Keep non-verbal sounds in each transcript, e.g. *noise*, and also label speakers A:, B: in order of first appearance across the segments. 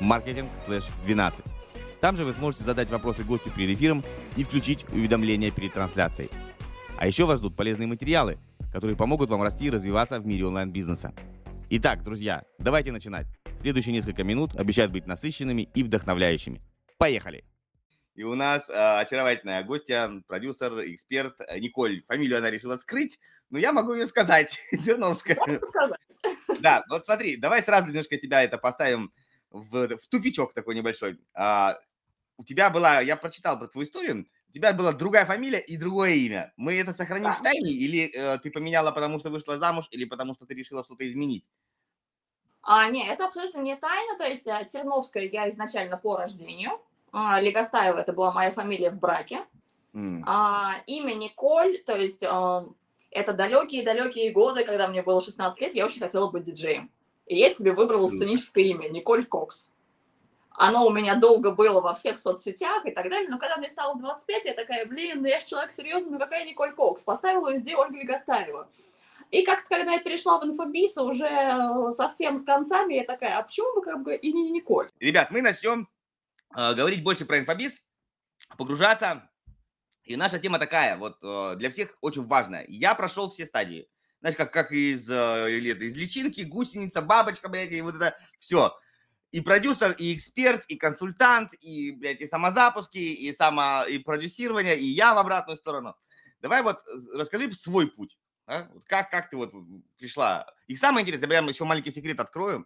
A: marketing/12. Там же вы сможете задать вопросы гостю перед эфиром и включить уведомления перед трансляцией. А еще вас ждут полезные материалы, которые помогут вам расти и развиваться в мире онлайн-бизнеса. Итак, друзья, давайте начинать. Следующие несколько минут обещают быть насыщенными и вдохновляющими. Поехали! И у нас э, очаровательная гостья, продюсер, эксперт Николь. Фамилию она решила скрыть, но я могу ее сказать. Дерновская. Да, вот смотри, давай сразу немножко тебя это поставим в, в тупичок такой небольшой. А, у тебя была, я прочитал про твою историю, у тебя была другая фамилия и другое имя. Мы это сохраним да. в тайне или э, ты поменяла, потому что вышла замуж, или потому что ты решила что-то изменить?
B: А, нет, это абсолютно не тайна. То есть а, Терновская я изначально по рождению. А, Легостаева это была моя фамилия в браке. Mm. А, имя Николь, то есть а, это далекие-далекие годы, когда мне было 16 лет, я очень хотела быть диджеем. И я себе выбрала сценическое имя Николь Кокс. Оно у меня долго было во всех соцсетях и так далее, но когда мне стало 25, я такая, блин, ну я же человек серьезный, ну какая Николь Кокс? Поставила везде Ольга Легостаева. И как-то, когда я перешла в инфобиз, уже совсем с концами, я такая, а почему бы как бы и не Николь?
A: Ребят, мы начнем э, говорить больше про инфобиз, погружаться. И наша тема такая, вот э, для всех очень важная. Я прошел все стадии знаешь, как, как из, э, из личинки, гусеница, бабочка, блядь, и вот это все. И продюсер, и эксперт, и консультант, и, блядь, и самозапуски, и само, и продюсирование, и я в обратную сторону. Давай вот э, расскажи свой путь. А? Как, как ты вот пришла? И самое интересное, я прям еще маленький секрет открою.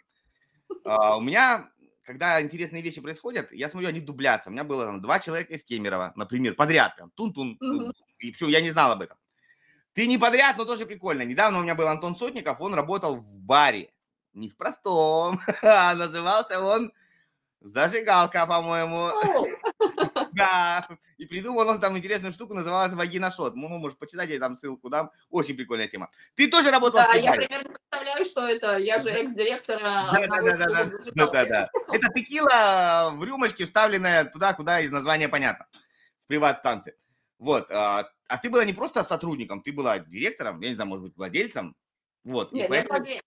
A: Uh, у меня, когда интересные вещи происходят, я смотрю, они дублятся. У меня было там два человека из Кемерово, например, подряд прям, тун-тун. И причем я не знал об этом. Ты не подряд, но тоже прикольно. Недавно у меня был Антон Сотников, он работал в баре. Не в простом, а *laughs* назывался он Зажигалка, по-моему. *laughs* Да. И придумал он там интересную штуку, называлась Вагина Шот. Ну, можешь почитать, я там ссылку дам. Очень прикольная тема. Ты тоже работал
B: да, в я примерно представляю, что это. Я же экс-директор да, да, да, да,
A: да, да, да. Это текила в рюмочке, вставленная туда, куда из названия понятно. В приват-танце. Вот. А, ты была не просто сотрудником, ты была директором, я не знаю, может быть, владельцем. Вот.
B: Нет, поэтому... я владелец.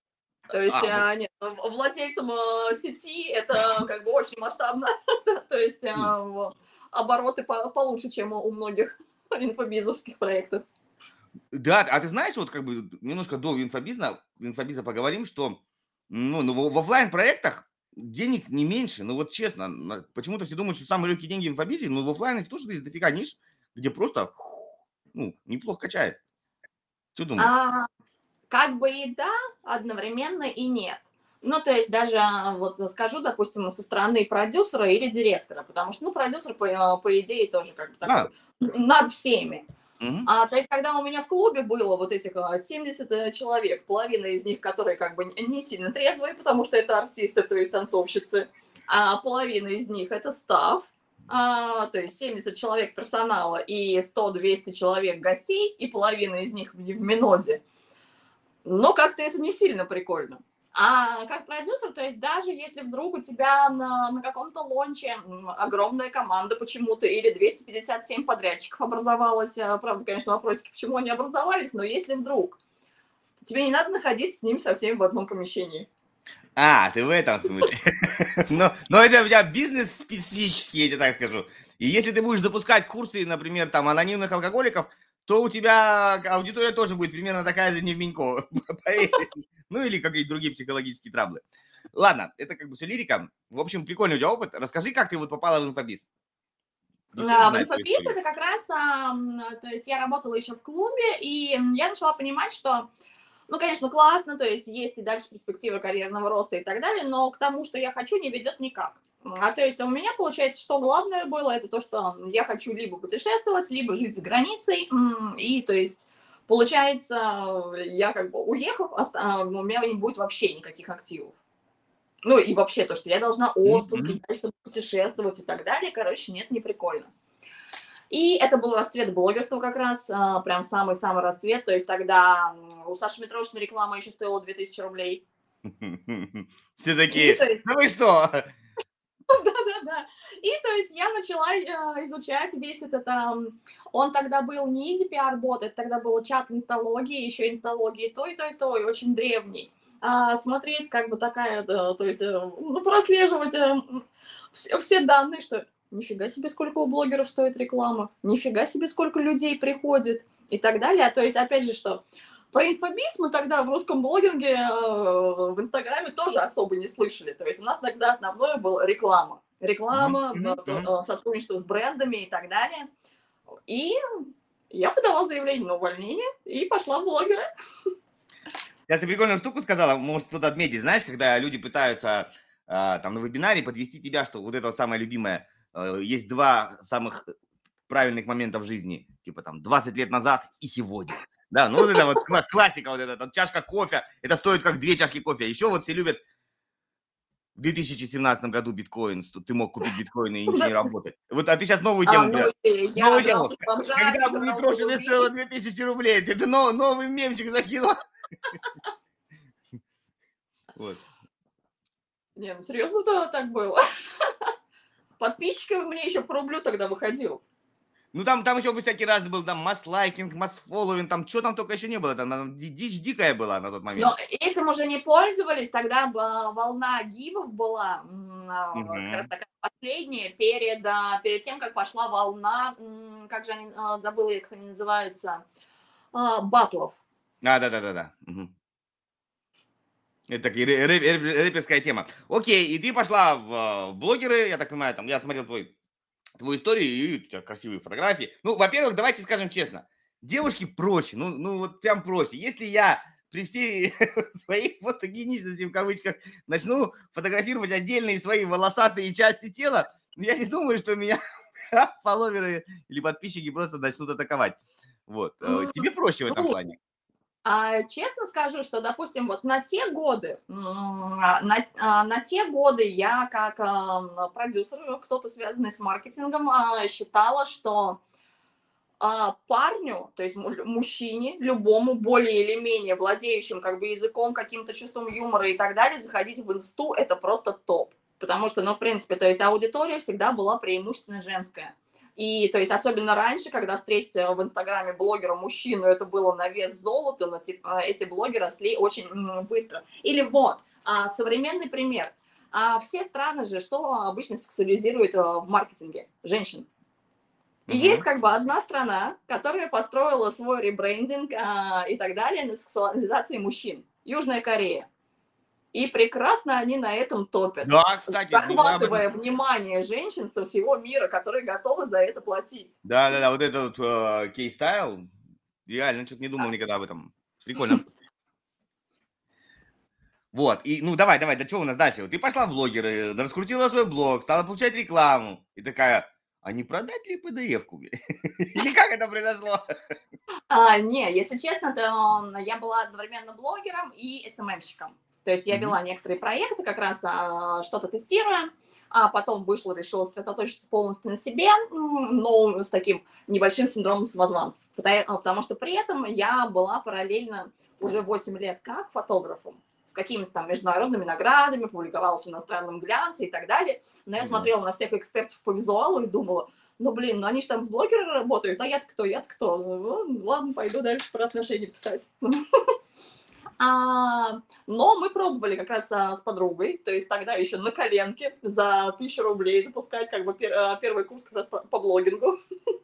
B: То есть, а, а, нет, владельцем а, сети это *laughs* как бы очень масштабно. *laughs* То есть а, обороты по, получше, чем у многих *laughs* инфобизовских проектов.
A: Да, а ты знаешь, вот как бы немножко до инфобиза, инфобиза поговорим, что ну, ну, в офлайн проектах денег не меньше, ну вот честно, почему-то все думают, что самые легкие деньги в инфобизе, но в офлайне тоже есть дофига ниш, где просто ну, неплохо качает. Что думаешь? А,
B: как бы и да, одновременно и нет. Ну, то есть даже, а, вот скажу, допустим, со стороны продюсера или директора, потому что, ну, продюсер, по, а, по идее, тоже как бы такой а. над всеми. Угу. А, то есть, когда у меня в клубе было вот этих 70 э, человек, половина из них, которые как бы не сильно трезвые, потому что это артисты, то есть танцовщицы, а половина из них это став, а, то есть 70 человек персонала и 100-200 человек гостей, и половина из них в, в Минозе. Но как-то это не сильно прикольно. А как продюсер, то есть даже если вдруг у тебя на, на каком-то лонче огромная команда почему-то или 257 подрядчиков образовалась, а, правда, конечно, вопросики, почему они образовались, но если вдруг, тебе не надо находиться с ними со всеми в одном помещении.
A: А, ты в этом смысле. *laughs* но, но это у тебя бизнес специфический, я тебе так скажу. И если ты будешь запускать курсы, например, там, анонимных алкоголиков, то у тебя аудитория тоже будет примерно такая же невменько, *laughs* поверь. Ну или какие-то другие психологические траблы. Ладно, это как бы все лирика. В общем, прикольный у тебя опыт. Расскажи, как ты вот попала в инфобиз.
B: Да, в инфобиз это как раз, то есть я работала еще в клубе, и я начала понимать, что ну, конечно, классно, то есть есть и дальше перспективы карьерного роста и так далее, но к тому, что я хочу, не ведет никак. А то есть у меня получается, что главное было, это то, что я хочу либо путешествовать, либо жить за границей, и то есть получается, я как бы уехав, а, у меня не будет вообще никаких активов. Ну и вообще то, что я должна отпуск, mm-hmm. чтобы путешествовать и так далее. Короче, нет, не прикольно. И это был расцвет блогерства как раз, а, прям самый-самый расцвет. То есть тогда у Саши Митрошина реклама еще стоила 2000 рублей. *laughs*
A: Все такие, ну вы что? *laughs*
B: Да-да-да. И то есть я начала э, изучать весь этот... Он тогда был не Easy PR бот, это тогда был чат инсталогии, еще инсталогии то и то и то, и очень древний. А смотреть как бы такая, то есть э, ну, прослеживать э, все, все данные, что нифига себе, сколько у блогеров стоит реклама, нифига себе, сколько людей приходит и так далее. А то есть, опять же, что про инфобиз мы тогда в русском блогинге э, в Инстаграме тоже особо не слышали. То есть у нас тогда основное было реклама. Реклама, mm-hmm. сотрудничество с брендами и так далее. И я подала заявление на увольнение и пошла в блогеры.
A: Сейчас ты прикольную штуку сказала, может кто-то отметить, знаешь, когда люди пытаются там на вебинаре подвести тебя, что вот это вот самое любимое – Э, есть два самых правильных момента в жизни, типа там 20 лет назад и сегодня. Да, ну вот это вот классика, вот эта вот, чашка кофе, это стоит как две чашки кофе. Еще вот все любят в 2017 году биткоин, ты мог купить биткоин и ничего не *laughs* работать. Вот, а ты сейчас новую а, тему. А, ну, я новую тему. Когда биткоин стоило 2000 рублей, ты новый, новый мемчик закинул. *laughs*
B: Вот. Не, ну серьезно то так было? *laughs* Подписчиков мне еще по рублю тогда выходил.
A: Ну, там, там еще бы всякий раз был, там, масс-лайкинг, масс-фолловинг, там, что там только еще не было, там, там дичь дикая была на тот момент.
B: Но этим уже не пользовались, тогда волна гивов была, угу. как раз такая последняя, перед, а, перед тем, как пошла волна, как же они, а, забыла, как они называются, батлов.
A: А, да-да-да-да. Угу. Это такая рэперская тема. Окей, и ты пошла в, в блогеры, я так понимаю, там, я смотрел твой, твою историю, и у тебя красивые фотографии. Ну, во-первых, давайте скажем честно, девушки проще, ну, ну вот прям проще. Если я при всей *laughs* своей фотогеничности, в кавычках, начну фотографировать отдельные свои волосатые части тела, я не думаю, что меня *laughs* фолловеры или подписчики просто начнут атаковать. Вот. Э, тебе проще в этом ну, плане.
B: А, честно скажу, что, допустим, вот на те годы, на, а, на те годы я как а, продюсер, кто-то связанный с маркетингом, а, считала, что а, парню, то есть мужчине, любому более или менее владеющим как бы языком, каким-то чувством юмора и так далее, заходить в инсту, это просто топ. Потому что, ну, в принципе, то есть аудитория всегда была преимущественно женская. И, то есть, особенно раньше, когда встретить в Инстаграме блогера мужчину, это было на вес золота, но типа, эти блогеры росли очень быстро. Или вот, а, современный пример. А, все страны же, что обычно сексуализируют в маркетинге? Женщин. И есть как бы одна страна, которая построила свой ребрендинг а, и так далее на сексуализации мужчин. Южная Корея. И прекрасно они на этом топят.
A: Да, кстати.
B: Захватывая этом... внимание женщин со всего мира, которые готовы за это платить.
A: Да, да, да, вот этот вот uh, кей-стайл, реально, что-то не думал да. никогда об этом. Прикольно. Вот, и, ну, давай, давай, да что у нас дальше? Ты пошла в блогеры, раскрутила свой блог, стала получать рекламу, и такая, а не продать ли PDF-ку? *laughs* Или как это произошло?
B: А, не, если честно, то я была одновременно блогером и СММщиком. То есть я вела некоторые проекты, как раз а, что-то тестируя, а потом вышла, решила сосредоточиться полностью на себе, но с таким небольшим синдромом самозванца. Потому что при этом я была параллельно уже 8 лет как фотографом с какими-то там международными наградами, публиковалась в иностранном глянце и так далее. Но я смотрела на всех экспертов по визуалу и думала, ну, блин, ну они же там с блогерами работают, а я-то кто, я-то кто? Ну, ладно, пойду дальше про отношения писать. *laughs* А, но мы пробовали как раз а, с подругой, то есть тогда еще на коленке за тысячу рублей запускать как бы пер, а, первый курс как раз по, по блогингу. *laughs*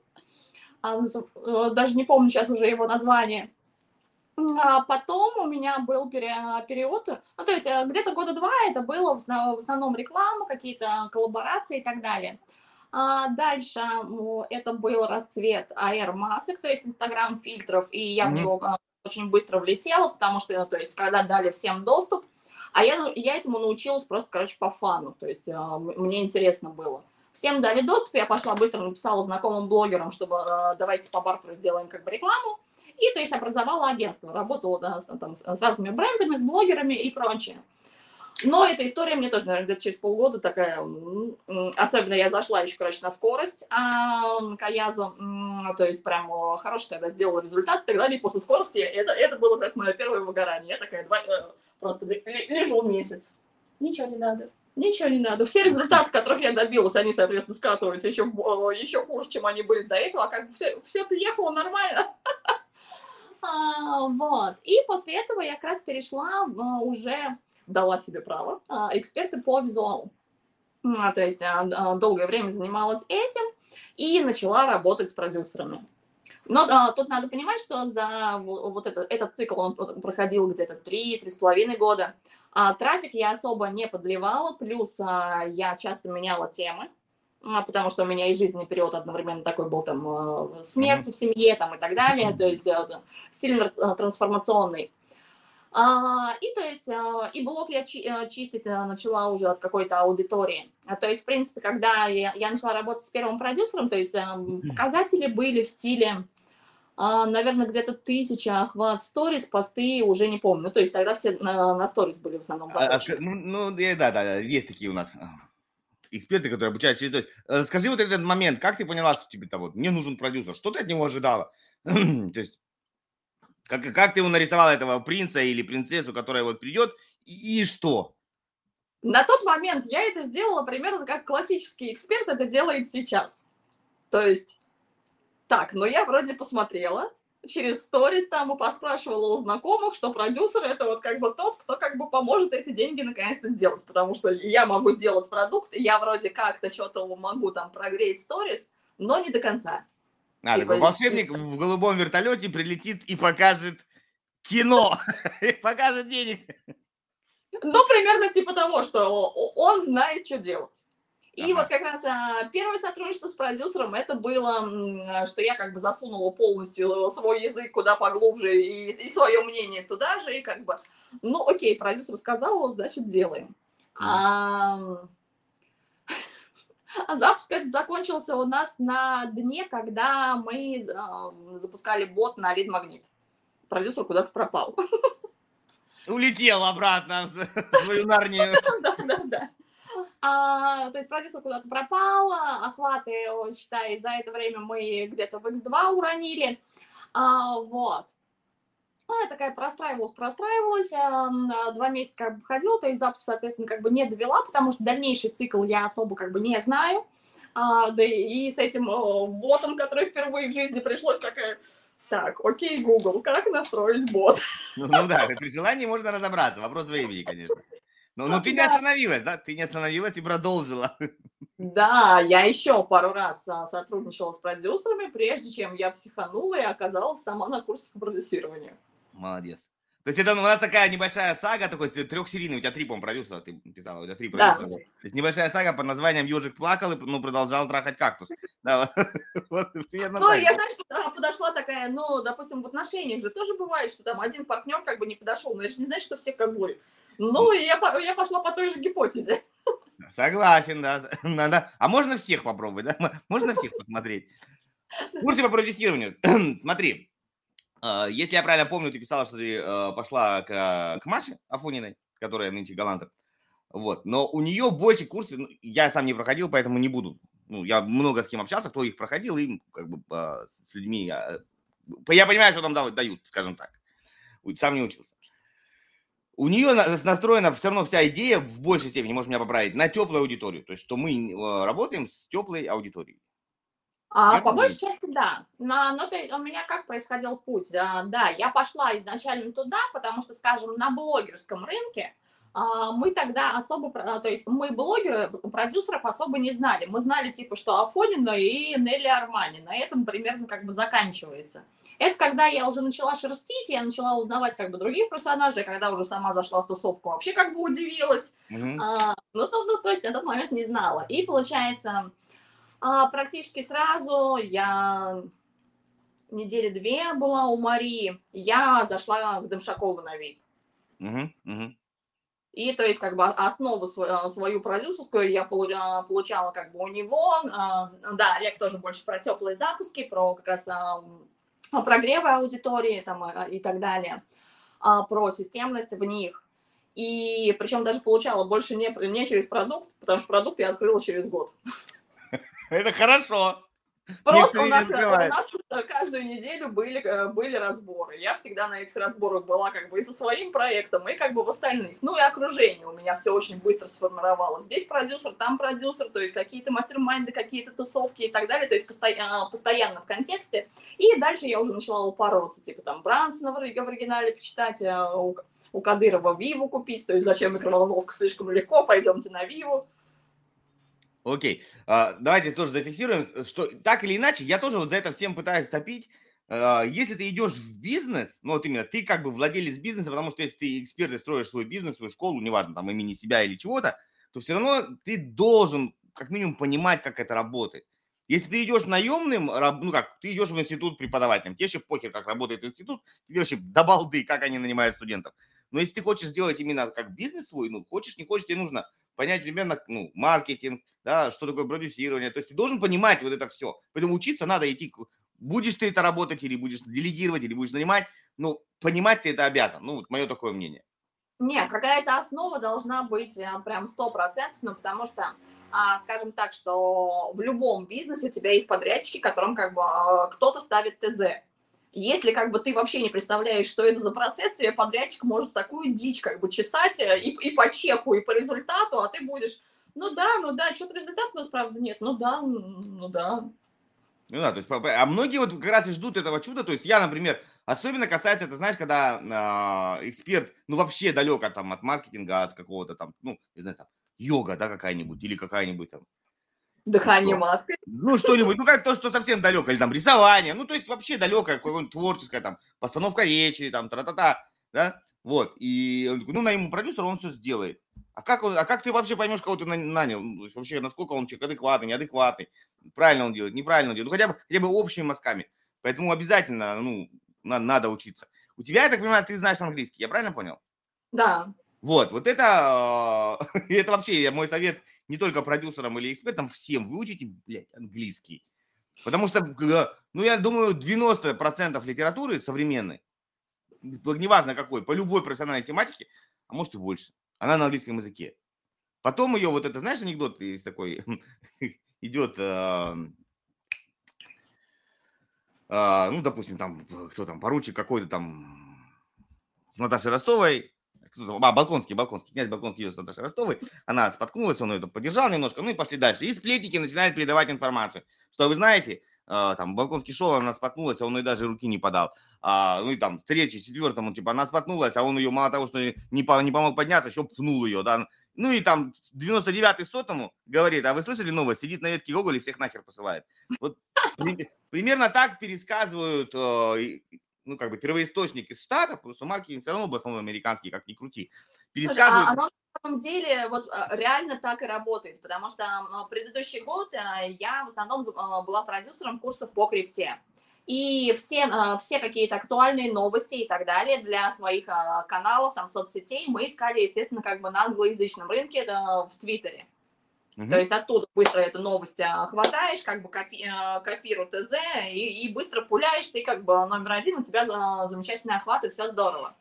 B: А, э, даже не помню сейчас уже его название. А потом у меня был период, ну, то есть где-то года два это было в основном реклама, какие-то коллаборации и так далее. А дальше это был расцвет AR-масок, то есть Инстаграм-фильтров, и я mm-hmm. в него а, очень быстро влетела, потому что, то есть, когда дали всем доступ, а я, ну, я этому научилась просто, короче, по фану, то есть, э, мне интересно было. Всем дали доступ, я пошла быстро написала знакомым блогерам, чтобы э, давайте по бартеру сделаем как бы рекламу, и, то есть, образовала агентство, работала да, с, там, с разными брендами, с блогерами и прочее. Но эта история мне тоже, наверное, где-то через полгода такая, особенно я зашла еще, короче, на скорость а, к Аязу, то есть прям хороший тогда сделала результат и так далее. И после скорости это, это было просто мое первое выгорание. Я такая два, э, просто лежу месяц. Ничего не надо. Ничего не надо. Все результаты, которых я добилась, они, соответственно, скатываются еще, еще хуже, чем они были до этого. А как бы все, все это ехало нормально. *laughs* А, вот. И после этого я как раз перешла уже дала себе право, а, эксперты по визуалу. А, то есть а, долгое время занималась этим и начала работать с продюсерами. Но а, тут надо понимать, что за вот это, этот цикл он проходил где-то 3-3,5 года. А трафик я особо не подливала, плюс а, я часто меняла темы, а, потому что у меня и жизненный период одновременно такой был, там, смерти mm-hmm. в семье, там, и так далее, *laughs* то есть сильно трансформационный. А, и то есть, а, и блог я э, чистить э, начала уже от какой-то аудитории. А, то есть, в принципе, когда я, я начала работать с первым продюсером, то есть эм, показатели были в стиле, наверное, где-то тысяча охват сторис, посты, уже не помню. Ну, то есть тогда все на, на сторис были в основном
A: заточены. А, ну, ну, да, да, есть такие у нас эксперты, которые обучают через... То есть, расскажи вот этот момент, как ты поняла, что тебе-то вот, мне нужен продюсер, что ты от него ожидала? *clears throat* то есть, как, как ты его нарисовал, этого принца или принцессу, которая вот придет, и, и что?
B: На тот момент я это сделала примерно как классический эксперт это делает сейчас. То есть, так, но я вроде посмотрела, через сторис там и поспрашивала у знакомых, что продюсер это вот как бы тот, кто как бы поможет эти деньги наконец-то сделать, потому что я могу сделать продукт, я вроде как-то что-то могу там прогреть сторис, но не до конца.
A: А, типа, волшебник в голубом вертолете прилетит и покажет кино, *laughs* покажет денег.
B: Ну, примерно типа того, что он знает, что делать. И ага. вот как раз а, первое сотрудничество с продюсером, это было, что я как бы засунула полностью свой язык куда поглубже и, и свое мнение туда же, и как бы, ну окей, продюсер сказал, значит делаем. Mm. А, а *laughs* запуск этот закончился у нас на дне, когда мы э, запускали бот на лид магнит. Продюсер куда-то пропал. *laughs*
A: Улетел обратно в *laughs* свою нарнию.
B: Да, да, да. А, то есть продюсер куда-то пропал, охваты, считай, за это время мы где-то в X2 уронили. А, вот. Ну, я такая простраивалась, простраивалась, а, два месяца как бы ходила, то есть запуск, соответственно, как бы не довела, потому что дальнейший цикл я особо как бы не знаю. А, да и с этим ботом, который впервые в жизни пришлось такая, так, окей, Google, как настроить бот?
A: Ну, ну да, при желании можно разобраться, вопрос времени, конечно. Но, но ты не остановилась, да? Ты не остановилась и продолжила.
B: Да, я еще пару раз а, сотрудничала с продюсерами, прежде чем я психанула и оказалась сама на курсе по продюсированию.
A: Молодец. То есть это у нас такая небольшая сага, такой трехсерийный, у тебя три, по продюсера, ты писала, у тебя три продюсера. Да. То есть небольшая сага под названием «Ежик плакал» и ну, продолжал трахать кактус. Да,
B: вот, *laughs* примерно ну, я, знаешь, подошла такая, ну, допустим, в отношениях же тоже бывает, что там один партнер как бы не подошел, но это же не значит, что все козлы. Ну, и я, я пошла по той же гипотезе.
A: Согласен, да. Надо. *laughs* А можно всех попробовать, да? Можно всех посмотреть. *laughs* Курсы по продюсированию. *clears throat* Смотри, если я правильно помню, ты писала, что ты а, пошла к, к Маше Афониной, которая нынче голландка. Вот. Но у нее больше курсов, ну, я сам не проходил, поэтому не буду. Ну, я много с кем общался, кто их проходил, и как бы с людьми я, я понимаю, что там дают, скажем так. Сам не учился. У нее настроена все равно вся идея в большей степени, может меня поправить, на теплую аудиторию. То есть, что мы а, работаем с теплой аудиторией.
B: А, по большей части, да. Но, но то, у меня как происходил путь? Да, да, я пошла изначально туда, потому что, скажем, на блогерском рынке а, мы тогда особо, то есть мы блогеры, продюсеров особо не знали. Мы знали типа, что Афонина и Нелли Армани. На этом примерно как бы заканчивается. Это когда я уже начала шерстить, я начала узнавать как бы других персонажей, когда уже сама зашла в тусовку, вообще как бы удивилась. Mm-hmm. А, ну, то, ну, то есть на тот момент не знала. И получается, а, практически сразу я недели две была у Марии, я зашла к Дымшакову на VIP.
A: Угу, угу.
B: И то есть как бы основу свою, свою продюсерскую я а, получала как бы у него. А, да, Олег тоже больше про теплые запуски, про как раз прогревы аудитории там, и так далее, про системность в них. И причем даже получала больше не, не через продукт, потому что продукт я открыла через год.
A: Это хорошо.
B: Просто у нас, у нас каждую неделю были, э, были разборы. Я всегда на этих разборах была как бы и со своим проектом, и как бы в остальных. Ну и окружение у меня все очень быстро сформировалось. Здесь продюсер, там продюсер, то есть какие-то мастер-майнды, какие-то тусовки и так далее, то есть постоянно, постоянно в контексте. И дальше я уже начала упарываться, типа там Брансона в оригинале почитать, э, у, у Кадырова Виву купить, то есть зачем микроволновка слишком легко, пойдемте на Виву.
A: Окей, а, давайте тоже зафиксируем, что так или иначе, я тоже вот за это всем пытаюсь топить. А, если ты идешь в бизнес, ну вот именно ты как бы владелец бизнеса, потому что если ты эксперт и строишь свой бизнес, свою школу, неважно, там имени себя или чего-то, то все равно ты должен как минимум понимать, как это работает. Если ты идешь наемным, ну как, ты идешь в институт преподавателем, тебе вообще похер, как работает институт, тебе вообще до балды, как они нанимают студентов. Но если ты хочешь сделать именно как бизнес свой, ну хочешь, не хочешь, тебе нужно понять примерно, ну, маркетинг, да, что такое продюсирование. То есть ты должен понимать вот это все. Поэтому учиться надо идти. Будешь ты это работать или будешь делегировать, или будешь нанимать, ну, понимать ты это обязан. Ну, вот мое такое мнение.
B: Не, какая-то основа должна быть э, прям сто процентов, ну, потому что, а, скажем так, что в любом бизнесе у тебя есть подрядчики, которым как бы а, кто-то ставит ТЗ. Если как бы ты вообще не представляешь, что это за процесс, тебе подрядчик может такую дичь как бы чесать э, и, и по чеку, и по результату, а ты будешь, ну да, ну да, что-то результат у нас, правда, нет, ну да, ну да.
A: Ну да, то есть, а многие вот как раз и ждут этого чуда, то есть я, например, особенно касается, это знаешь, когда э, эксперт, ну вообще далеко там от маркетинга, от какого-то там, ну, не знаю, там, йога, да, какая-нибудь, или какая-нибудь там,
B: Дыхание маской.
A: Ну, что-нибудь, ну, как то, что совсем далеко, или там рисование, ну, то есть вообще далекое, какое-нибудь творческое, там, постановка речи, там, тра-та-та, да, вот, и он такой, ну, на ему продюсер, он все сделает. А как, он, а как ты вообще поймешь, кого ты нанял? Ну, то есть вообще, насколько он человек адекватный, неадекватный, правильно он делает, неправильно он делает, ну, хотя бы, хотя бы общими мозгами. Поэтому обязательно, ну, надо, надо учиться. У тебя, я так понимаю, ты знаешь английский, я правильно понял?
B: Да.
A: Вот, вот это, *laughs* это вообще мой совет не только продюсерам или экспертам, всем выучите, блядь, английский. Потому что, ну, я думаю, 90% литературы современной, неважно какой, по любой профессиональной тематике, а может и больше, она на английском языке. Потом ее, вот это, знаешь, анекдот есть такой, *laughs* идет, э, ну, допустим, там, кто там, поручик какой-то там с Наташей Ростовой, а, Балконский, Балконский, князь Балконский идет с Наташей Ростовой, она споткнулась, он ее поддержал немножко, ну и пошли дальше. И сплетники начинают передавать информацию, что вы знаете, Uh, там, Балконский шел, она споткнулась, а он ей даже руки не подал. Uh, ну и там, третий, четвертому, типа, она споткнулась, а он ее мало того, что не, по, не помог подняться, еще пнул ее, да. Ну и там, 99-й сотому говорит, а вы слышали новость, сидит на ветке Гоголь и всех нахер посылает. Вот примерно так пересказывают uh, ну, как бы первоисточник из Штатов, потому что маркетинг все равно в основном американский, как ни крути,
B: пересказывают... Слушай, а оно на самом деле вот а, реально так и работает, потому что предыдущий год я в основном а, была продюсером курсов по крипте. И все, а, все какие-то актуальные новости и так далее для своих каналов, там, соцсетей мы искали, естественно, как бы на англоязычном рынке в Твиттере. Угу. То есть оттуда быстро эту новость хватаешь, как бы копи, а, копируй ТЗ и, и быстро пуляешь, ты как бы номер один, у тебя замечательный охват и все здорово.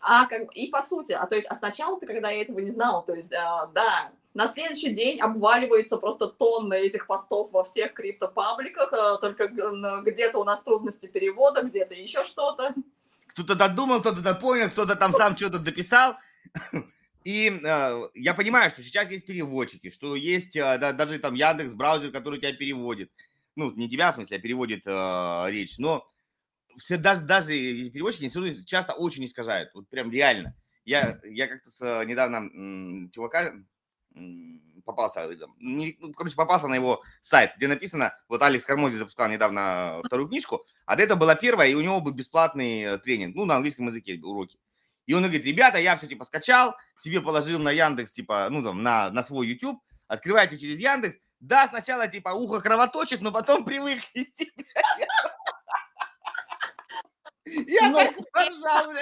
B: А как, и по сути, а то есть, а сначала ты, когда я этого не знала, то есть, а, да, на следующий день обваливается просто тонна этих постов во всех криптопабликах, а, только где-то у нас трудности перевода, где-то еще что-то.
A: Кто-то додумал, кто-то допонял, кто-то там сам что-то дописал. И э, я понимаю, что сейчас есть переводчики, что есть э, да, даже там Яндекс браузер, который тебя переводит. Ну, не тебя, в смысле, а переводит э, речь. Но все, даже, даже переводчики часто очень искажают. Вот прям реально. Я, я как-то с, недавно м, чувака м, попался, э, не, ну, короче, попался на его сайт, где написано, вот Алекс Кармози запускал недавно вторую книжку, а до этого была первая, и у него был бесплатный э, тренинг, ну, на английском языке уроки. И он говорит, ребята, я все типа скачал, себе положил на Яндекс, типа, ну там, на, на свой YouTube, открывайте через Яндекс. Да, сначала типа ухо кровоточит, но потом привык. *laughs*
B: Я так поржал,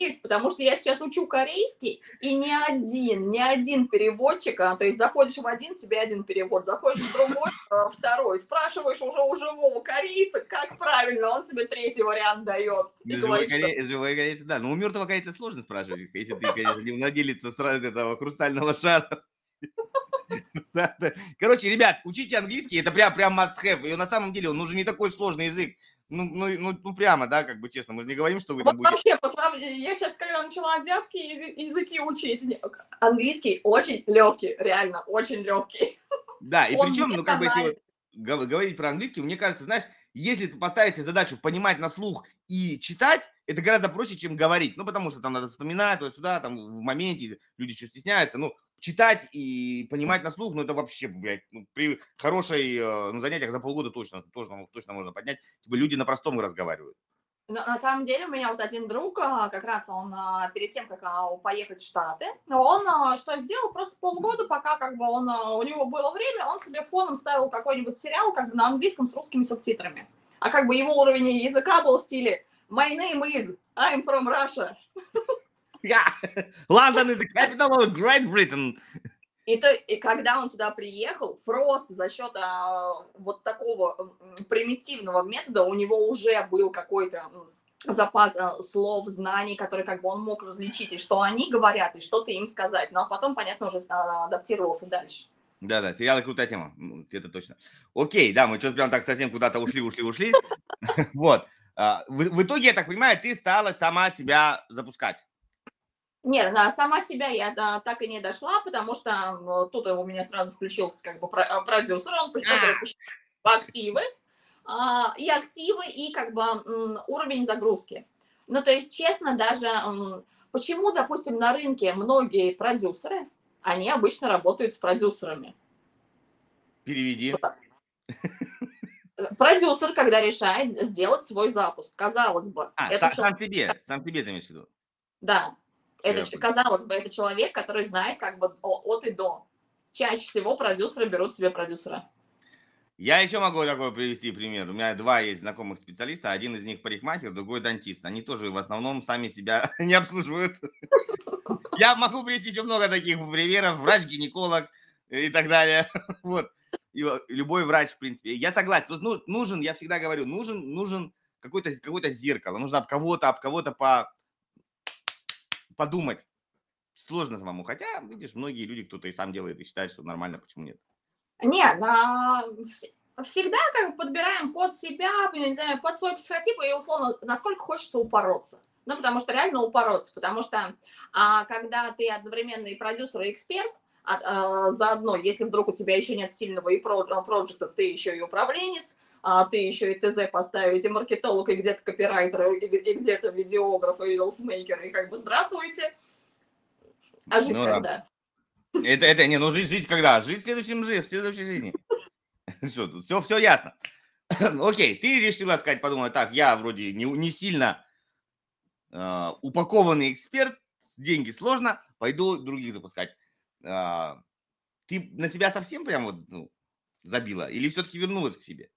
B: есть, потому что я сейчас учу корейский, и ни один, ни один переводчик, а, то есть заходишь в один, тебе один перевод, заходишь в другой, а, второй, спрашиваешь уже у живого корейца, как правильно, он тебе третий вариант дает.
A: И говорит, коре... что... живой корейца, да, но у мертвого корейца сложно спрашивать, если ты, конечно, не владелец этого хрустального шара. *laughs* Короче, ребят, учите английский, это прям, прям must have. И на самом деле он уже не такой сложный язык. Ну, ну, ну, ну, прямо, да, как бы честно, мы же не говорим, что вы
B: там будете... Вообще, послав... я сейчас, когда начала азиатские языки учить, английский очень легкий, реально, очень легкий.
A: Да, и причем, ну, как бы, если говорить про английский, мне кажется, знаешь, если ты поставить себе задачу понимать на слух и читать, это гораздо проще, чем говорить. Ну, потому что там надо вспоминать, вот сюда, там в моменте люди еще стесняются. Ну, читать и понимать на слух, ну, это вообще, блядь, ну, при хорошей э, ну, занятиях за полгода точно, точно, точно можно поднять. Типа люди на простом разговаривают.
B: Но, на самом деле у меня вот один друг, а, как раз он а, перед тем, как а, поехать в Штаты, он что сделал, просто полгода, пока как бы он, у него было время, он себе фоном ставил какой-нибудь сериал как бы на английском с русскими субтитрами. А как бы его уровень языка был в стиле «My name is, I'm from Russia». *laughs*
A: Yeah. London is the capital of Great Britain.
B: И, то, и когда он туда приехал, просто за счет а, вот такого примитивного метода у него уже был какой-то запас а, слов, знаний, которые как бы он мог различить, и что они говорят, и что-то им сказать. Ну а потом, понятно, уже а, адаптировался дальше.
A: Да-да, сериалы крутая тема, это точно. Окей, да, мы что-то прям так совсем куда-то ушли, ушли, ушли. *laughs* Вот. А, в итоге, я так понимаю, ты стала сама себя запускать.
B: Нет, да, сама себя я да, так и не дошла, потому что тут у меня сразу включился как бы э, продюсер, он который активы, а, и активы, и как бы уровень загрузки. Ну, то есть, честно, даже почему, допустим, на рынке многие продюсеры, они обычно работают с продюсерами.
A: Переведи.
B: Продюсер, когда решает сделать свой запуск, казалось бы.
A: А, это сам, человек... себе, сам себе ты имеешь в виду?
B: Да, это, казалось бы, это человек, который знает как бы от и до. Чаще всего продюсеры берут себе продюсера.
A: Я еще могу такой привести пример. У меня два есть знакомых специалиста. Один из них парикмахер, другой дантист. Они тоже в основном сами себя *laughs* не обслуживают. Я могу привести еще много таких примеров. Врач, гинеколог и так далее. *laughs* Вот. И любой врач, в принципе. Я согласен. Ну, нужен, я всегда говорю, нужен, нужен какое-то какое зеркало. Нужно об кого-то, об кого-то по подумать сложно самому. Хотя, видишь, многие люди, кто-то и сам делает и считает, что нормально, почему нет?
B: Нет, а, всегда как бы подбираем под себя, не знаю, под свой психотип и условно, насколько хочется упороться. Ну, потому что реально упороться, потому что а, когда ты одновременно и продюсер, и эксперт, а, а, заодно, если вдруг у тебя еще нет сильного и про, проекта, ты еще и управленец, а ты еще и ТЗ поставить, и маркетолог, и где-то копирайтер, и, и где-то видеограф, и рилсмейкер, и как бы здравствуйте. А жизнь ну, когда?
A: Да. Это, это, не, ну жизнь, жить когда? Жить в следующем жизни, в следующей жизни. *laughs* Что тут? Все, все ясно. *clears throat* Окей, ты решила сказать, подумала, так, я вроде не, не сильно э, упакованный эксперт, деньги сложно, пойду других запускать. Э, ты на себя совсем прям вот ну, забила или все-таки вернулась к себе?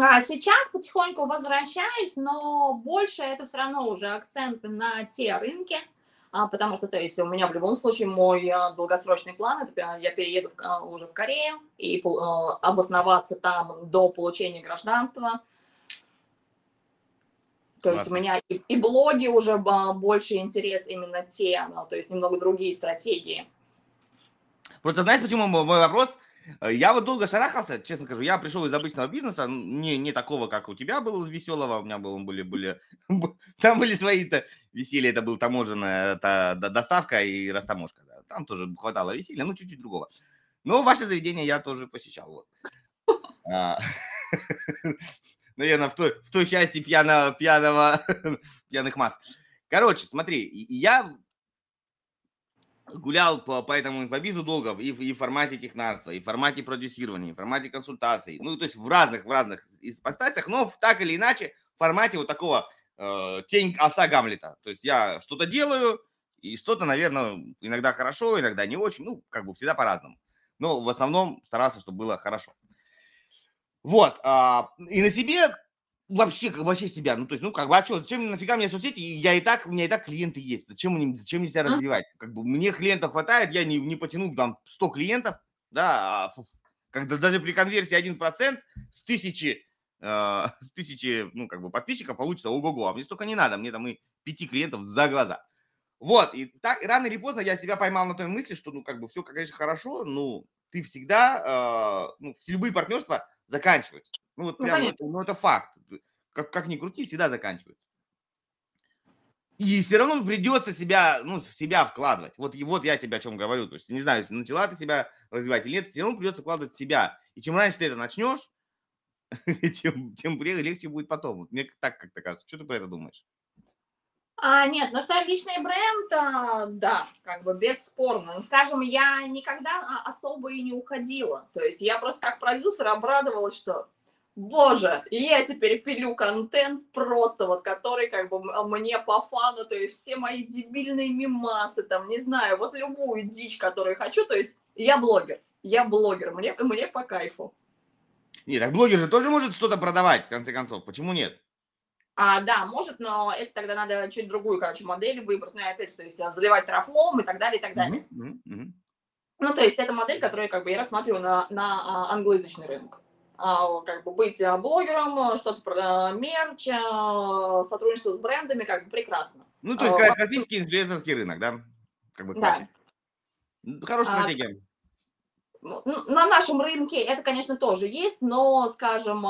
B: А сейчас потихоньку возвращаюсь, но больше это все равно уже акценты на те рынки, а, потому что, то есть, у меня в любом случае мой а, долгосрочный план, это я перееду в, уже в Корею и обосноваться там до получения гражданства. То Ладно. есть у меня и, и блоги уже больше интерес именно те, то есть немного другие стратегии.
A: Просто знаешь, почему мой вопрос? Э, я вот долго шарахался, честно скажу. Я пришел из обычного бизнеса, не, не такого, как у тебя было веселого. У меня было, были, были, там были свои-то веселья. Это был таможенная это, доставка и растаможка. Да. Там тоже хватало веселья, ну, чуть-чуть другого. Но ваше заведение я тоже посещал. Вот. А, *laughs* Наверное, в той, в той части пьяного, пьяного, *laughs* пьяных масс. Короче, смотри, я гулял по, по этому инфобизу долго и, и в формате технарства, и в формате продюсирования, и в формате консультаций. Ну, то есть в разных, в разных ипостасях, но в, так или иначе в формате вот такого э, тень отца Гамлета. То есть я что-то делаю, и что-то, наверное, иногда хорошо, иногда не очень, ну, как бы всегда по-разному. Но в основном старался, чтобы было хорошо. Вот. Э, и на себе вообще, вообще себя. Ну, то есть, ну, как бы, а что, зачем нафига мне соцсети? Я и так, у меня и так клиенты есть. Зачем мне, зачем мне себя развивать? Как бы мне клиентов хватает, я не, не потяну там 100 клиентов, да, а, когда даже при конверсии 1% с тысячи, э, *laughs* с тысячи, ну, как бы, подписчиков получится ого-го, а мне столько не надо, мне там и пяти клиентов за глаза. Вот, и так, рано или поздно я себя поймал на той мысли, что, ну, как бы, все, конечно, хорошо, ну, ты всегда, э, ну, любые партнерства заканчиваются. Ну, вот ну, прям, это, ну, это факт. Как, как ни крути, всегда заканчиваются. И все равно придется себя, ну, в себя вкладывать. Вот, и вот я тебе о чем говорю. То есть, не знаю, начала ты себя развивать или нет, все равно придется вкладывать в себя. И чем раньше ты это начнешь, *laughs* тем, тем легче будет потом. Мне так как-то кажется. Что ты про это думаешь?
B: А, нет, ну что личный бренд, а, да, как бы бесспорно. Но, скажем, я никогда а, особо и не уходила. То есть я просто как продюсер обрадовалась, что Боже, я теперь пилю контент просто вот, который как бы мне по фану, то есть все мои дебильные мимасы, там, не знаю, вот любую дичь, которую хочу, то есть я блогер, я блогер, мне, мне по кайфу.
A: Нет, так блогер же тоже может что-то продавать, в конце концов, почему нет?
B: А, да, может, но это тогда надо чуть другую, короче, модель выбрать, ну и опять, то есть а, заливать трафлом и так далее, и так далее. Mm-hmm. Mm-hmm. Ну, то есть это модель, которую как бы я рассматриваю на, на а, англоязычный рынок. А, как бы быть а, блогером, что-то про мерч, сотрудничество с брендами, как бы прекрасно.
A: Ну, то есть а, классический инфлюенсерский рынок, да? Как бы да. Хорошая стратегия.
B: А, на нашем рынке это, конечно, тоже есть, но, скажем,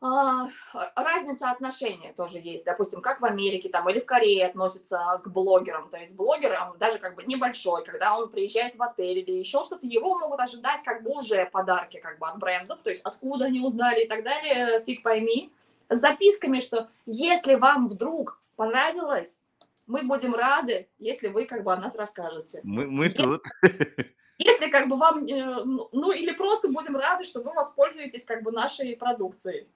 B: разница отношения тоже есть. Допустим, как в Америке там или в Корее относятся к блогерам. То есть блогерам даже как бы небольшой, когда он приезжает в отель или еще что-то, его могут ожидать как бы уже подарки как бы от брендов, то есть откуда они узнали и так далее, фиг пойми. С записками, что если вам вдруг понравилось, мы будем рады, если вы как бы о нас расскажете.
A: Мы, мы если, тут.
B: Если как бы вам, э, ну, ну или просто будем рады, что вы воспользуетесь как бы нашей продукцией.